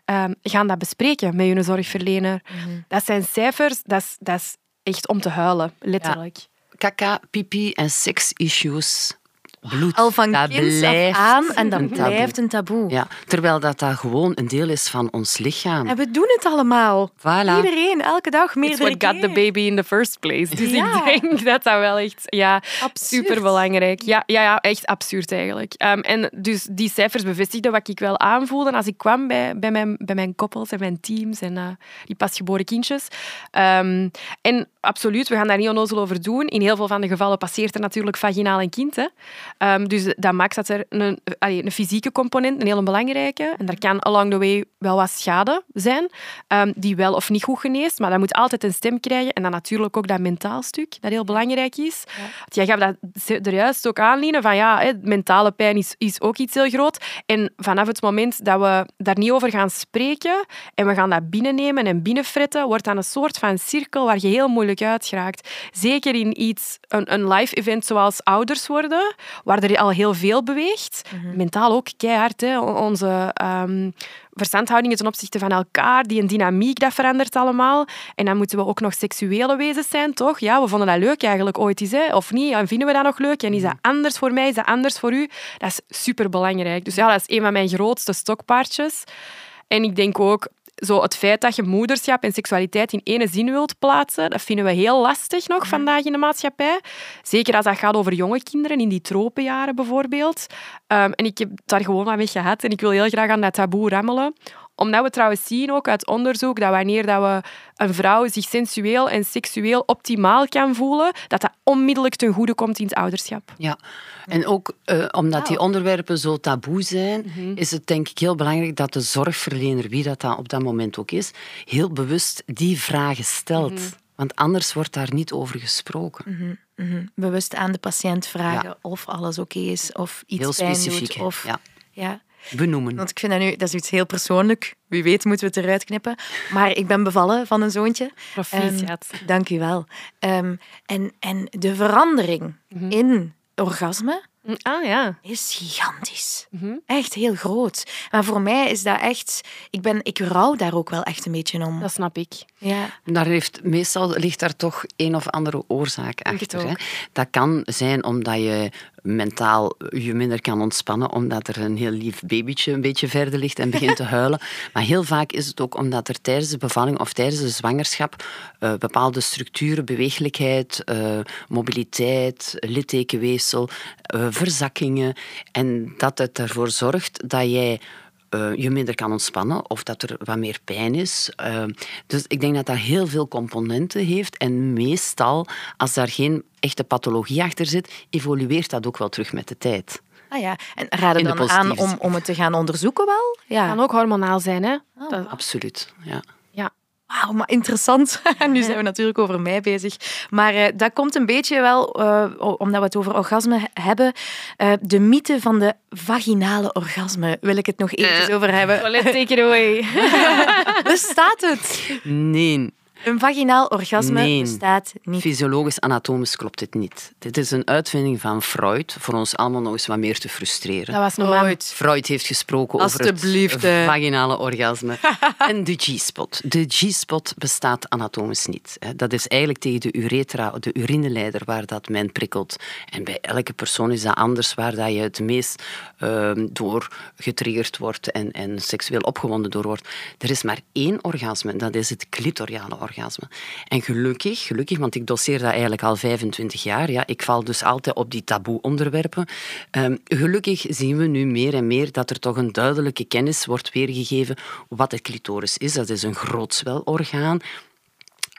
um, gaan dat bespreken met hun zorgverlener. Mhm. Dat zijn cijfers, dat is, dat is echt om te huilen, letterlijk. Ja. Kaka, pipi en seksissues bloed. Al van dat blijft aan en dat blijft een taboe. Ja, terwijl dat, dat gewoon een deel is van ons lichaam. En we doen het allemaal. Voilà. Iedereen, elke dag, meerdere It's what got the baby in the first place. Dus ik denk dat dat wel echt ja, superbelangrijk. Ja, ja, ja, echt absurd eigenlijk. Um, en dus die cijfers bevestigden wat ik wel aanvoelde als ik kwam bij, bij, mijn, bij mijn koppels en mijn teams en uh, die pasgeboren kindjes. Um, en absoluut, we gaan daar niet onnozel over doen. In heel veel van de gevallen passeert er natuurlijk vaginaal een kind. Hè. Um, dus dat maakt dat er een, een fysieke component, een hele belangrijke. En daar kan along the way wel wat schade zijn, um, die wel of niet goed geneest. Maar dat moet altijd een stem krijgen. En dan natuurlijk ook dat mentaal stuk, dat heel belangrijk is. Ja. Jij gaf dat er juist ook aanlenen van ja, hè, mentale pijn is, is ook iets heel groot. En vanaf het moment dat we daar niet over gaan spreken en we gaan dat binnennemen en binnenfretten, wordt dat een soort van cirkel waar je heel moeilijk uit geraakt. Zeker in iets, een, een live event zoals ouders worden, waar er al heel veel beweegt. Mhm. Mentaal ook keihard. Hè. Onze um, verstandhoudingen ten opzichte van elkaar, die een dynamiek, dat verandert allemaal. En dan moeten we ook nog seksuele wezens zijn, toch? Ja, we vonden dat leuk eigenlijk ooit eens, hè? of niet? En vinden we dat nog leuk? En is dat mhm. anders voor mij? Is dat anders voor u? Dat is superbelangrijk. Dus ja, dat is een van mijn grootste stokpaardjes. En ik denk ook, zo het feit dat je moederschap en seksualiteit in één zin wilt plaatsen, dat vinden we heel lastig nog vandaag in de maatschappij. Zeker als dat gaat over jonge kinderen, in die tropenjaren bijvoorbeeld. Um, en ik heb daar gewoon wat mee gehad en ik wil heel graag aan dat taboe rammelen omdat we trouwens zien ook uit onderzoek dat wanneer dat we een vrouw zich sensueel en seksueel optimaal kan voelen, dat dat onmiddellijk ten goede komt in het ouderschap. Ja, en ook uh, omdat die onderwerpen zo taboe zijn, mhm. is het denk ik heel belangrijk dat de zorgverlener, wie dat dan op dat moment ook is, heel bewust die vragen stelt. Mhm. Want anders wordt daar niet over gesproken. Mhm, bewust aan de patiënt vragen of alles oké is, of iets heel pijn specifiek, doet. Of, ja. ja benoemen. Want ik vind dat nu, dat is iets heel persoonlijk. Wie weet moeten we het eruit knippen. Maar ik ben bevallen van een zoontje. Proficiat. Um, dank u wel. Um, en, en de verandering mhm. in orgasme Ah ja. Is gigantisch. Mhm. Echt heel groot. Maar voor mij is dat echt... Ik, ben, ik rouw daar ook wel echt een beetje om. Dat snap ik. Ja. Daar heeft, meestal ligt daar toch een of andere oorzaak achter. Hè? Dat kan zijn omdat je mentaal je minder kan ontspannen, omdat er een heel lief babytje een beetje verder ligt en begint te huilen. Maar heel vaak is het ook omdat er tijdens de bevalling of tijdens de zwangerschap uh, bepaalde structuren, beweeglijkheid, uh, mobiliteit, littekenweefsel, uh, verzakkingen. En dat het ervoor zorgt dat jij uh, je minder kan ontspannen of dat er wat meer pijn is. Uh, dus ik denk dat dat heel veel componenten heeft. En meestal, als daar geen echte pathologie achter zit, evolueert dat ook wel terug met de tijd. Ah ja, en raden dan aan om, om het te gaan onderzoeken wel? Ja. Het kan ook hormonaal zijn, hè? Oh. Absoluut, ja. Wauw, maar interessant. nu zijn we natuurlijk over mij bezig. Maar uh, dat komt een beetje wel, uh, omdat we het over orgasme hebben, uh, de mythe van de vaginale orgasme. Wil ik het nog even over hebben? Let's take it away. Bestaat het? Nee. Een vaginaal orgasme bestaat niet. Fysiologisch, anatomisch klopt dit niet. Dit is een uitvinding van Freud, voor ons allemaal nog eens wat meer te frustreren. Dat was nog Freud. Freud heeft gesproken over het vaginale orgasme. en de G-spot. De G-spot bestaat anatomisch niet. Dat is eigenlijk tegen de uretra, de urineleider, waar dat men prikkelt. En bij elke persoon is dat anders, waar dat je het meest uh, door getriggerd wordt en, en seksueel opgewonden door wordt. Er is maar één orgasme, dat is het clitoriale orgasme. En gelukkig, gelukkig, want ik doseer dat eigenlijk al 25 jaar, ja, ik val dus altijd op die taboe-onderwerpen. Um, gelukkig zien we nu meer en meer dat er toch een duidelijke kennis wordt weergegeven wat de clitoris is. Dat is een groot zwelorgaan.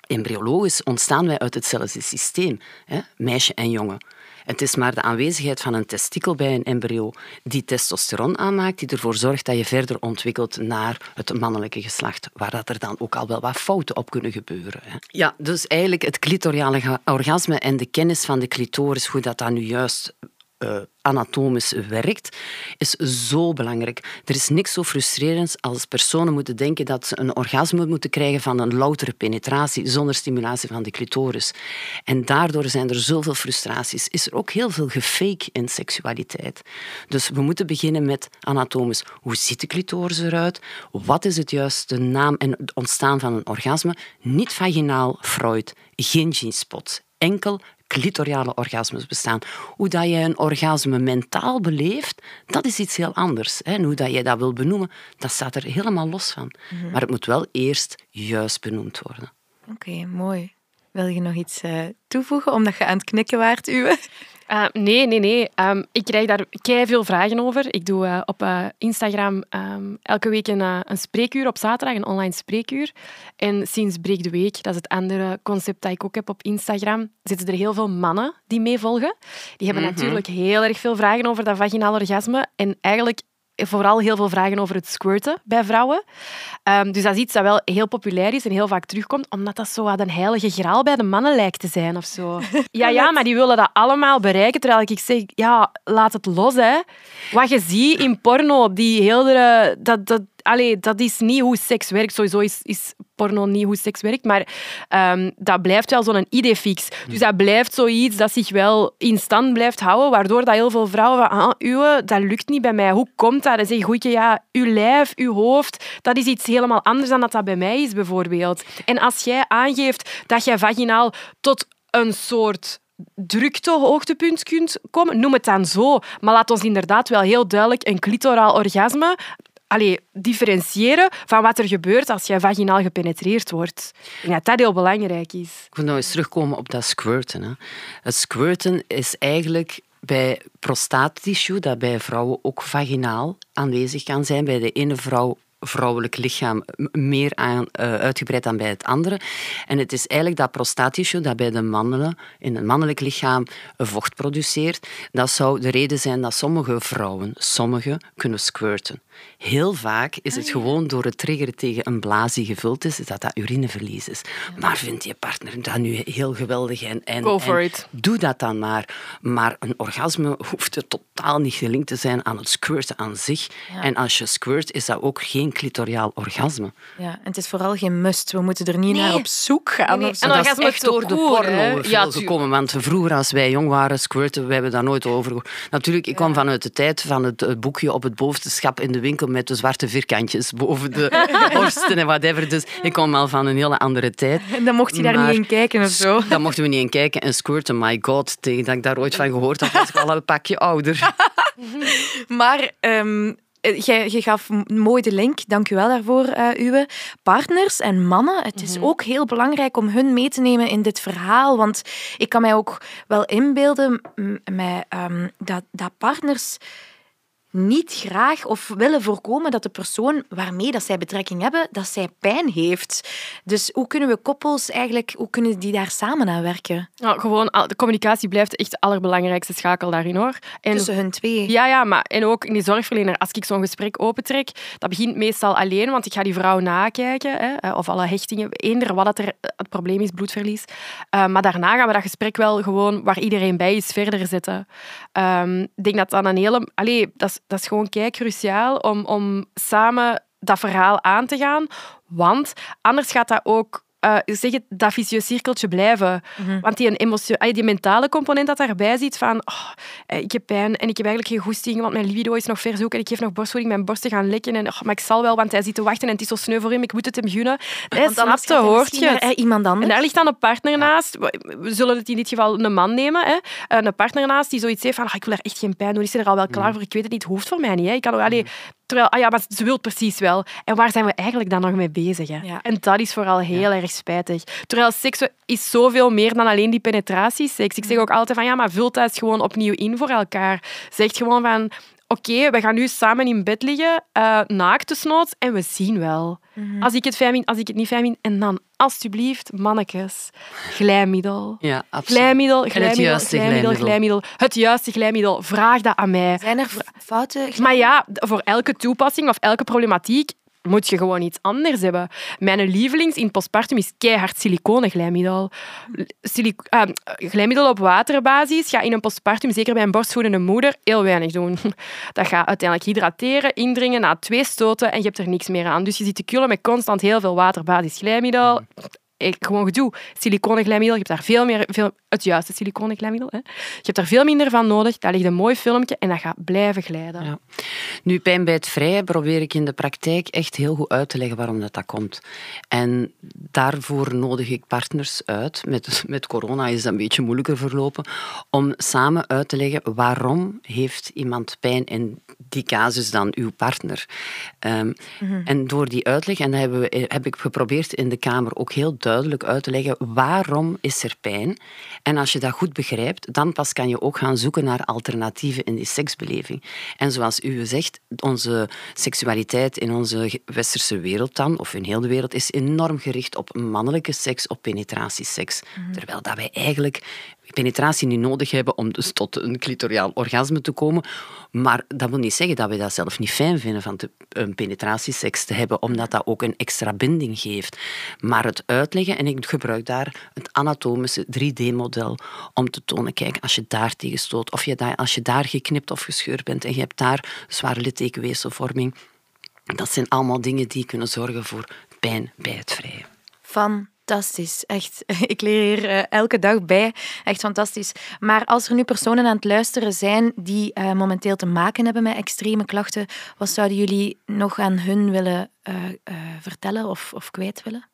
Embryologisch ontstaan wij uit hetzelfde systeem, hè? meisje en jongen. Het is maar de aanwezigheid van een testikel bij een embryo die testosteron aanmaakt, die ervoor zorgt dat je verder ontwikkelt naar het mannelijke geslacht, waar dat er dan ook al wel wat fouten op kunnen gebeuren. Ja, dus eigenlijk het clitoriale orgasme en de kennis van de clitoris, hoe dat dan nu juist uh, anatomisch werkt, is zo belangrijk. Er is niks zo frustrerends als personen moeten denken dat ze een orgasme moeten krijgen van een loutere penetratie zonder stimulatie van de clitoris. En daardoor zijn er zoveel frustraties. Is er ook heel veel gefake in seksualiteit. Dus we moeten beginnen met anatomisch. Hoe ziet de clitoris eruit? Wat is het juiste naam en het ontstaan van een orgasme? Niet vaginaal, Freud, geen G-spot. Enkel clitoriale orgasmes bestaan. Hoe dat je een orgasme mentaal beleeft, dat is iets heel anders. En hoe dat je dat wil benoemen, dat staat er helemaal los van. Mhm. Maar het moet wel eerst juist benoemd worden. Oké, mooi. Wil je nog iets uh, toevoegen, omdat je aan het knikken waart, Uwe? Uh, nee, nee, nee. Um, ik krijg daar kei veel vragen over. Ik doe uh, op uh, Instagram um, elke week een, een spreekuur op zaterdag, een online spreekuur. En sinds Breek de Week, dat is het andere concept dat ik ook heb op Instagram, zitten er heel veel mannen die meevolgen. Die hebben mm -hmm. natuurlijk heel erg veel vragen over dat vaginaal orgasme. En eigenlijk vooral heel veel vragen over het squirten bij vrouwen. Um, dus dat is iets dat wel heel populair is en heel vaak terugkomt, omdat dat zo wat een heilige graal bij de mannen lijkt te zijn of zo. Ja, ja, maar die willen dat allemaal bereiken, terwijl ik zeg, ja, laat het los, hè. Wat je ziet in porno, die hele... Dat, dat, allee, dat is niet hoe seks werkt. Sowieso is, is porno niet hoe seks werkt, maar um, dat blijft wel zo'n idee-fix. Dus dat blijft zoiets dat zich wel in stand blijft houden, waardoor dat heel veel vrouwen ah, uwe, dat lukt niet bij mij. Hoe komt dat? Dan zeg je, ja, uw lijf, uw hoofd, dat is iets helemaal anders dan dat dat bij mij is, bijvoorbeeld. En als jij aangeeft dat jij vaginaal tot een soort drukte hoogtepunt kunt komen, noem het dan zo. Maar laat ons inderdaad wel heel duidelijk een clitoraal orgasme allee, differentiëren van wat er gebeurt als jij vaginaal gepenetreerd wordt. Denk dat dat heel belangrijk is. Ik wil nou eens terugkomen op dat squirten. Hè. Het squirten is eigenlijk bij prostaattissue, dat bij vrouwen ook vaginaal aanwezig kan zijn. Bij de ene vrouw vrouwelijk lichaam meer aan, uh, uitgebreid dan bij het andere. En het is eigenlijk dat prostaatissue dat bij de mannen in het mannelijk lichaam vocht produceert. Dat zou de reden zijn dat sommige vrouwen, sommige, kunnen squirten. Heel vaak is het ah, gewoon door het triggeren tegen een blaas die gevuld is, dat dat urineverlies is. Maar vindt je partner dat nu heel geweldig en, en, Go for it. doe dat dan maar. Maar een orgasme hoeft er totaal niet gelinkt te zijn aan het squirten aan zich. En als je squirt, is dat ook geen clitoriaal orgasme. Ja, en het is vooral geen must. We moeten er niet naar op zoek gaan. Nee, En dat is echt door de porno ja, gekomen. Want vroeger, als wij jong waren, squirten, we hebben daar nooit over Natuurlijk, ik kwam vanuit de tijd van het boekje op het bovenste schap in de winkel met de zwarte vierkantjes boven de borsten en whatever. Dus ik kom al van een hele andere tijd. En dan mocht je daar niet in kijken of zo? Dan mochten we niet in kijken. En squirten, my god, tegen dat ik daar ooit van gehoord had, was ik al een pakje ouder. maar... Um, je gaf mooi de link, dank u wel daarvoor, uh, uw partners en mannen. Het is mhm. ook heel belangrijk om hun mee te nemen in dit verhaal. Want ik kan mij ook wel inbeelden met, um, dat, dat partners niet graag of willen voorkomen dat de persoon waarmee dat zij betrekking hebben, dat zij pijn heeft. Dus hoe kunnen we koppels eigenlijk, hoe kunnen die daar samen aan werken? Nou, gewoon, de communicatie blijft echt de allerbelangrijkste schakel daarin hoor. En, Tussen hun twee. Ja, ja, maar en ook in die zorgverlener, als ik zo'n gesprek opentrek, dat begint meestal alleen, want ik ga die vrouw nakijken, hè, eh, of alle hechtingen, eender wat er het probleem is, bloedverlies. Uh, maar daarna gaan we dat gesprek wel gewoon, waar iedereen bij is, verder zetten. Um, ik denk dat dan een hele... Allee, dat is dat is gewoon kei cruciaal om, om samen dat verhaal aan te gaan. Want anders gaat dat ook uh, zeg het, dat vicieuze cirkeltje blijven. Mhm. Want die, emotie, die mentale component dat daarbij zit van oh, eh, ik heb pijn en ik heb eigenlijk geen goesting, want mijn libido is nog ver zoek en ik geef nog borstvoeding, mijn borsten gaan lekken en oh, maar ik zal wel, want hij zit te wachten en het is zo sneu voor hem, ik moet het hem gunnen. Hij snapt hoort je het. Iemand anders. En daar ligt dan een partner naast. We zullen het in dit geval een man nemen. Hè. Een partner naast die zoiets heeft van oh, ik wil er echt geen pijn doen. Is er al wel klaar mhm. voor? Ik weet het niet. Het hoeft voor mij niet. Hè. Ik kan allee, Terwijl, ah ja, maar ze wil precies wel. En waar zijn we eigenlijk dan nog mee bezig? Hè? En dat is vooral heel erg spijtig. Terwijl seks is zoveel meer dan alleen die penetratieseks. Ik zeg ook altijd van, ja, maar vult dat gewoon opnieuw in voor elkaar. Zeg gewoon van, oké, we gaan nu samen in bed liggen, uh, naakt desnoods, en we zien wel. Mhm. als, ik het fijn vind, als ik het niet fijn vind. En dan, alstublieft, mannetjes, glijmiddel. Ja, absoluut. Glijmiddel, glijmiddel, glijmiddel, glijmiddel, Het juiste glijmiddel. Vraag dat aan mij. Zijn er fouten? Maar ja, voor elke toepassing of elke problematiek moet je gewoon iets anders hebben. Mijn lievelings in postpartum is keihard siliconenglijmiddel. Silic uh, glijmiddel op waterbasis ga in een postpartum, zeker bij een borstvoedende moeder, heel weinig doen. Dat gaat uiteindelijk hydrateren, indringen na twee stoten en je hebt er niks meer aan. Dus je zit te kullen met constant heel veel waterbasis glijmiddel gewoon gedoe. Siliconenglijmiddel, je hebt daar veel meer, veel, het juiste siliconenglijmiddel. Hè. Je hebt daar veel minder van nodig. Daar ligt een mooi filmpje en dat gaat blijven glijden. Ja. Nu, pijn bij het vrij probeer ik in de praktijk echt heel goed uit te leggen waarom dat, dat komt. En daarvoor nodig ik partners uit. Met, met corona is dat een beetje moeilijker verlopen. Om samen uit te leggen waarom heeft iemand pijn in die casus dan uw partner. Um, En door die uitleg, en dat hebben we, heb ik geprobeerd in de Kamer ook heel duidelijk duidelijk uit te leggen waarom is er pijn. En als je dat goed begrijpt, dan pas kan je ook gaan zoeken naar alternatieven in die seksbeleving. En zoals u zegt, onze seksualiteit in onze westerse wereld dan, of in heel de wereld, is enorm gericht op mannelijke seks, op penetratieseks. Mhm. Terwijl dat wij eigenlijk penetratie niet nodig hebben om dus tot een clitoriaal orgasme te komen. Maar dat wil niet zeggen dat we dat zelf niet fijn vinden van een penetratieseks te hebben, omdat dat ook een extra binding geeft. Maar het uitleggen, en ik gebruik daar het anatomische 3D-model om te tonen, kijk, als je daar tegen stoot, of je daar, als je daar geknipt of gescheurd bent en je hebt daar zware littekenweefselvorming, dat zijn allemaal dingen die kunnen zorgen voor pijn bij het vrijen. Van fantastisch. Echt, ik leer hier uh, elke dag bij. Echt fantastisch. Maar als er nu personen aan het luisteren zijn die uh, momenteel te maken hebben met extreme klachten, wat zouden jullie nog aan hun willen uh, vertellen of, of kwijt willen?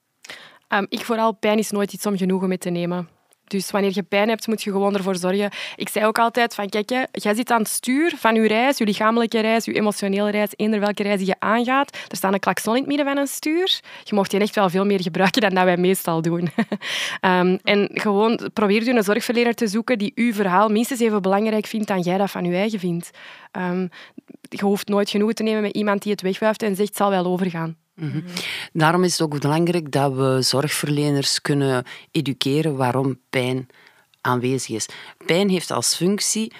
Um, ik vooral, pijn is nooit iets om genoegen mee te nemen. Dus wanneer je pijn hebt, moet je gewoon ervoor zorgen. Ik zei ook altijd van, kijk, jij zit aan het stuur van je reis, je lichamelijke reis, je emotionele reis, eender welke reis je aangaat. Er staat een klakson in het midden van een stuur. Je mocht die echt wel veel meer gebruiken dan dat wij meestal doen. um, en gewoon probeer je een zorgverlener te zoeken die uw verhaal minstens even belangrijk vindt dan jij dat van je eigen vindt. Um, je hoeft nooit genoeg te nemen met iemand die het wegwuift en zegt, het zal wel overgaan. Mhm. Daarom is het ook belangrijk dat we zorgverleners kunnen educeren waarom pijn aanwezig is. Pijn heeft als functie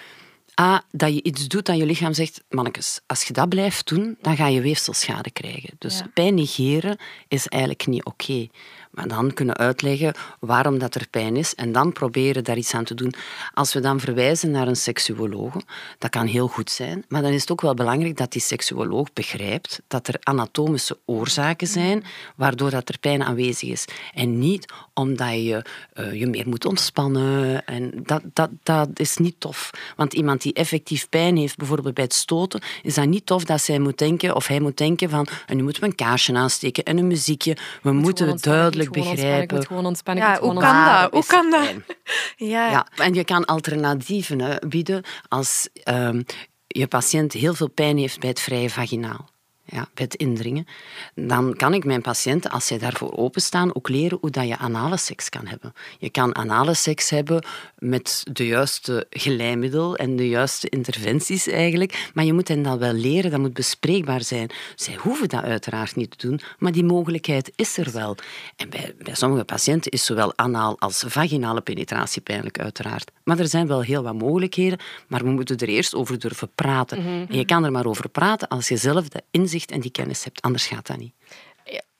A, dat je iets doet dat je lichaam zegt, mannetjes, als je dat blijft doen, dan ga je weefselschade krijgen. Dus pijn negeren is eigenlijk niet oké. Maar dan kunnen uitleggen waarom dat er pijn is en dan proberen daar iets aan te doen. Als we dan verwijzen naar een seksuoloog, dat kan heel goed zijn, maar dan is het ook wel belangrijk dat die seksuoloog begrijpt dat er anatomische oorzaken zijn waardoor dat er pijn aanwezig is. En niet omdat je uh, je meer moet ontspannen. En dat, dat, dat is niet tof. Want iemand die effectief pijn heeft, bijvoorbeeld bij het stoten, is dat niet tof dat zij moet denken of hij moet denken van en nu moeten we een kaarsje aansteken en een muziekje. We moeten duidelijk begrijpen. gewoon ontspannen. Ja, hoe kan dat? Hoe kan dat? Ja. ja. En je kan alternatieven bieden als um, je patiënt heel veel pijn heeft bij het vrije vaginaal ja, het indringen, dan kan ik mijn patiënten, als zij daarvoor openstaan, ook leren hoe dat je anale seks kan hebben. Je kan anale seks hebben met de juiste glijmiddel en de juiste interventies eigenlijk, maar je moet hen dat wel leren, dat moet bespreekbaar zijn. Zij hoeven dat uiteraard niet te doen, maar die mogelijkheid is er wel. En bij, bij sommige patiënten is zowel anaal als vaginale penetratie pijnlijk, uiteraard. Maar er zijn wel heel wat mogelijkheden, maar we moeten er eerst over durven praten. Mhm. En je kan er maar over praten als je zelf de inzicht en die kennis hebt. Anders gaat dat niet.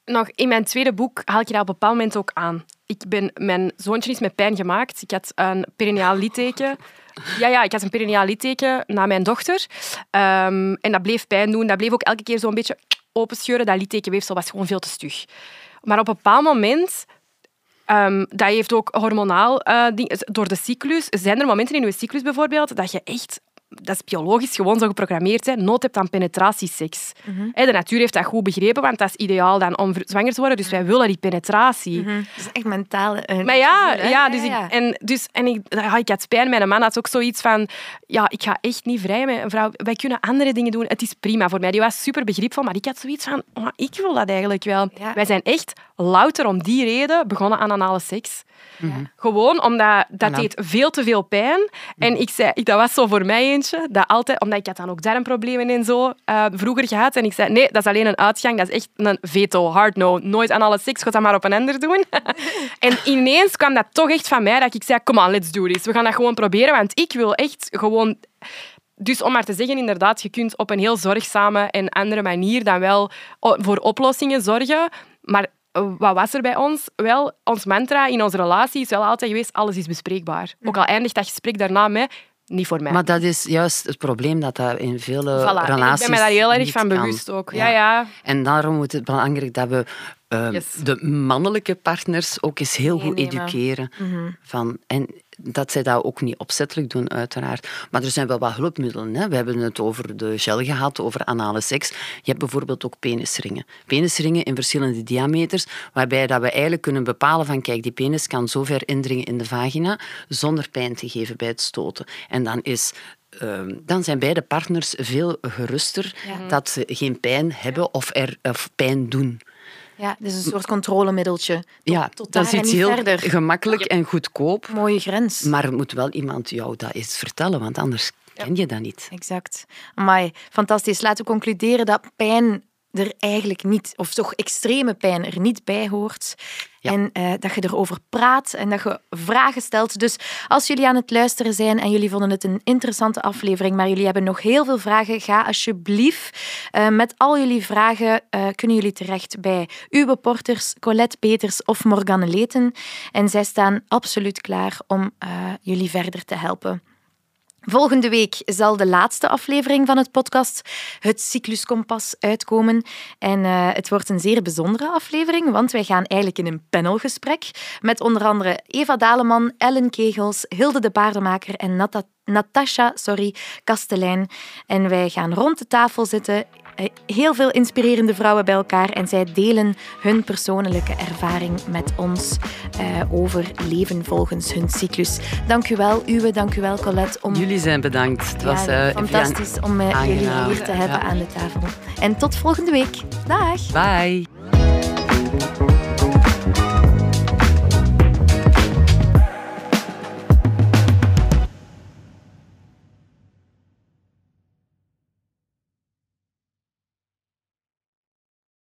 Nog in mijn tweede boek haal ik je dat op een bepaald moment ook aan. Ik ben, mijn zoontje is met pijn gemaakt. Ik had een perineaal litteken. Ja, ja, ik had een perineaal litteken na mijn dochter. Um, en dat bleef pijn doen. Dat bleef ook elke keer zo'n beetje openscheuren. Dat littekenweefsel was gewoon veel te stug. Maar op een bepaald moment Um, dat heeft ook hormonaal uh, door de cyclus. Zijn er momenten in je cyclus bijvoorbeeld dat je echt dat is biologisch gewoon zo geprogrammeerd, hè, nood hebt aan penetratieseks. Mm De natuur heeft dat goed begrepen, want dat is ideaal dan om zwanger te worden. Dus wij willen die penetratie. Mhm. Dat is echt mentaal. Uh, maar ja, ja, dus, Ik, en, dus, en ik, ja, ik had spijt. Mijn man had ook zoiets van... Ja, ik ga echt niet vrij met een vrouw. Wij kunnen andere dingen doen. Het is prima voor mij. Die was super begripvol, maar ik had zoiets van... Oh, ik wil dat eigenlijk wel. Wij zijn echt louter om die reden begonnen aan anale seks. Mhm. Gewoon omdat dat deed veel te veel pijn. En ik zei, dat was zo voor mij dat altijd, omdat ik had dan ook darmproblemen en zo uh, vroeger gehad. En ik zei, nee, dat is alleen een uitgang, dat is echt een veto, hard no. Nooit aan alle seks, ga dat maar op een ander doen. en ineens kwam dat toch echt van mij, dat ik zei, come on, let's do this. We gaan dat gewoon proberen, want ik wil echt gewoon... Dus om maar te zeggen, inderdaad, je kunt op een heel zorgzame en andere manier dan wel voor oplossingen zorgen. Maar wat was er bij ons? Wel, ons mantra in onze relatie is wel altijd geweest, alles is bespreekbaar. Ook al eindigt dat gesprek daarna met, niet voor mij. Maar dat is juist het probleem dat dat in vele voilà. relaties Ik ben me daar heel erg van bewust ook. Ja. ja. En daarom moet het belangrijk dat we uh, de mannelijke partners ook eens heel goed educeren. Mm van, en dat zij dat ook niet opzettelijk doen, uiteraard. Maar er zijn wel wat hulpmiddelen. Hè. We hebben het over de gel gehad, over anale seks. Je hebt bijvoorbeeld ook penisringen. Penisringen in verschillende diameters, waarbij dat we eigenlijk kunnen bepalen van kijk, die penis kan zo ver indringen in de vagina zonder pijn te geven bij het stoten. En dan is ehm, dan zijn beide partners veel geruster dat ze geen pijn hebben of er of pijn doen. Ja, dus een soort controlemiddeltje. Tot, ja, tot dat is iets heel verder. gemakkelijk en goedkoop. Mooie grens. Maar er moet wel iemand jou dat eens vertellen, want anders ken je dat niet. Exact. Maar fantastisch. Laten we concluderen dat pijn er eigenlijk niet, of toch extreme pijn er niet bij hoort. En uh, dat je erover praat en dat je vragen stelt. Dus als jullie aan het luisteren zijn en jullie vonden het een interessante aflevering, maar jullie hebben nog heel veel vragen, ga alsjeblieft uh, met al jullie vragen uh, kunnen jullie terecht bij uw reporters Colette Peters of Morgane Leten. En zij staan absoluut klaar om jullie verder te helpen. Volgende week zal de laatste aflevering van het podcast, het Cycluskompas, uitkomen. En uh, het wordt een zeer bijzondere aflevering, want wij gaan eigenlijk in een panelgesprek met onder andere Eva Daleman, Ellen Kegels, Hilde de Paardenmaker en Natasha sorry, Kastelein. En wij gaan rond de tafel zitten eh, heel veel inspirerende vrouwen bij elkaar en zij delen hun persoonlijke ervaring met ons uh, over leven volgens hun cyclus. Dank u wel, Uwe, dank u wel, Colette. Om... Jullie zijn bedankt. Het was uh, fantastisch om uh, jullie hier te hebben aan de tafel. En tot volgende week. Dag. Bye.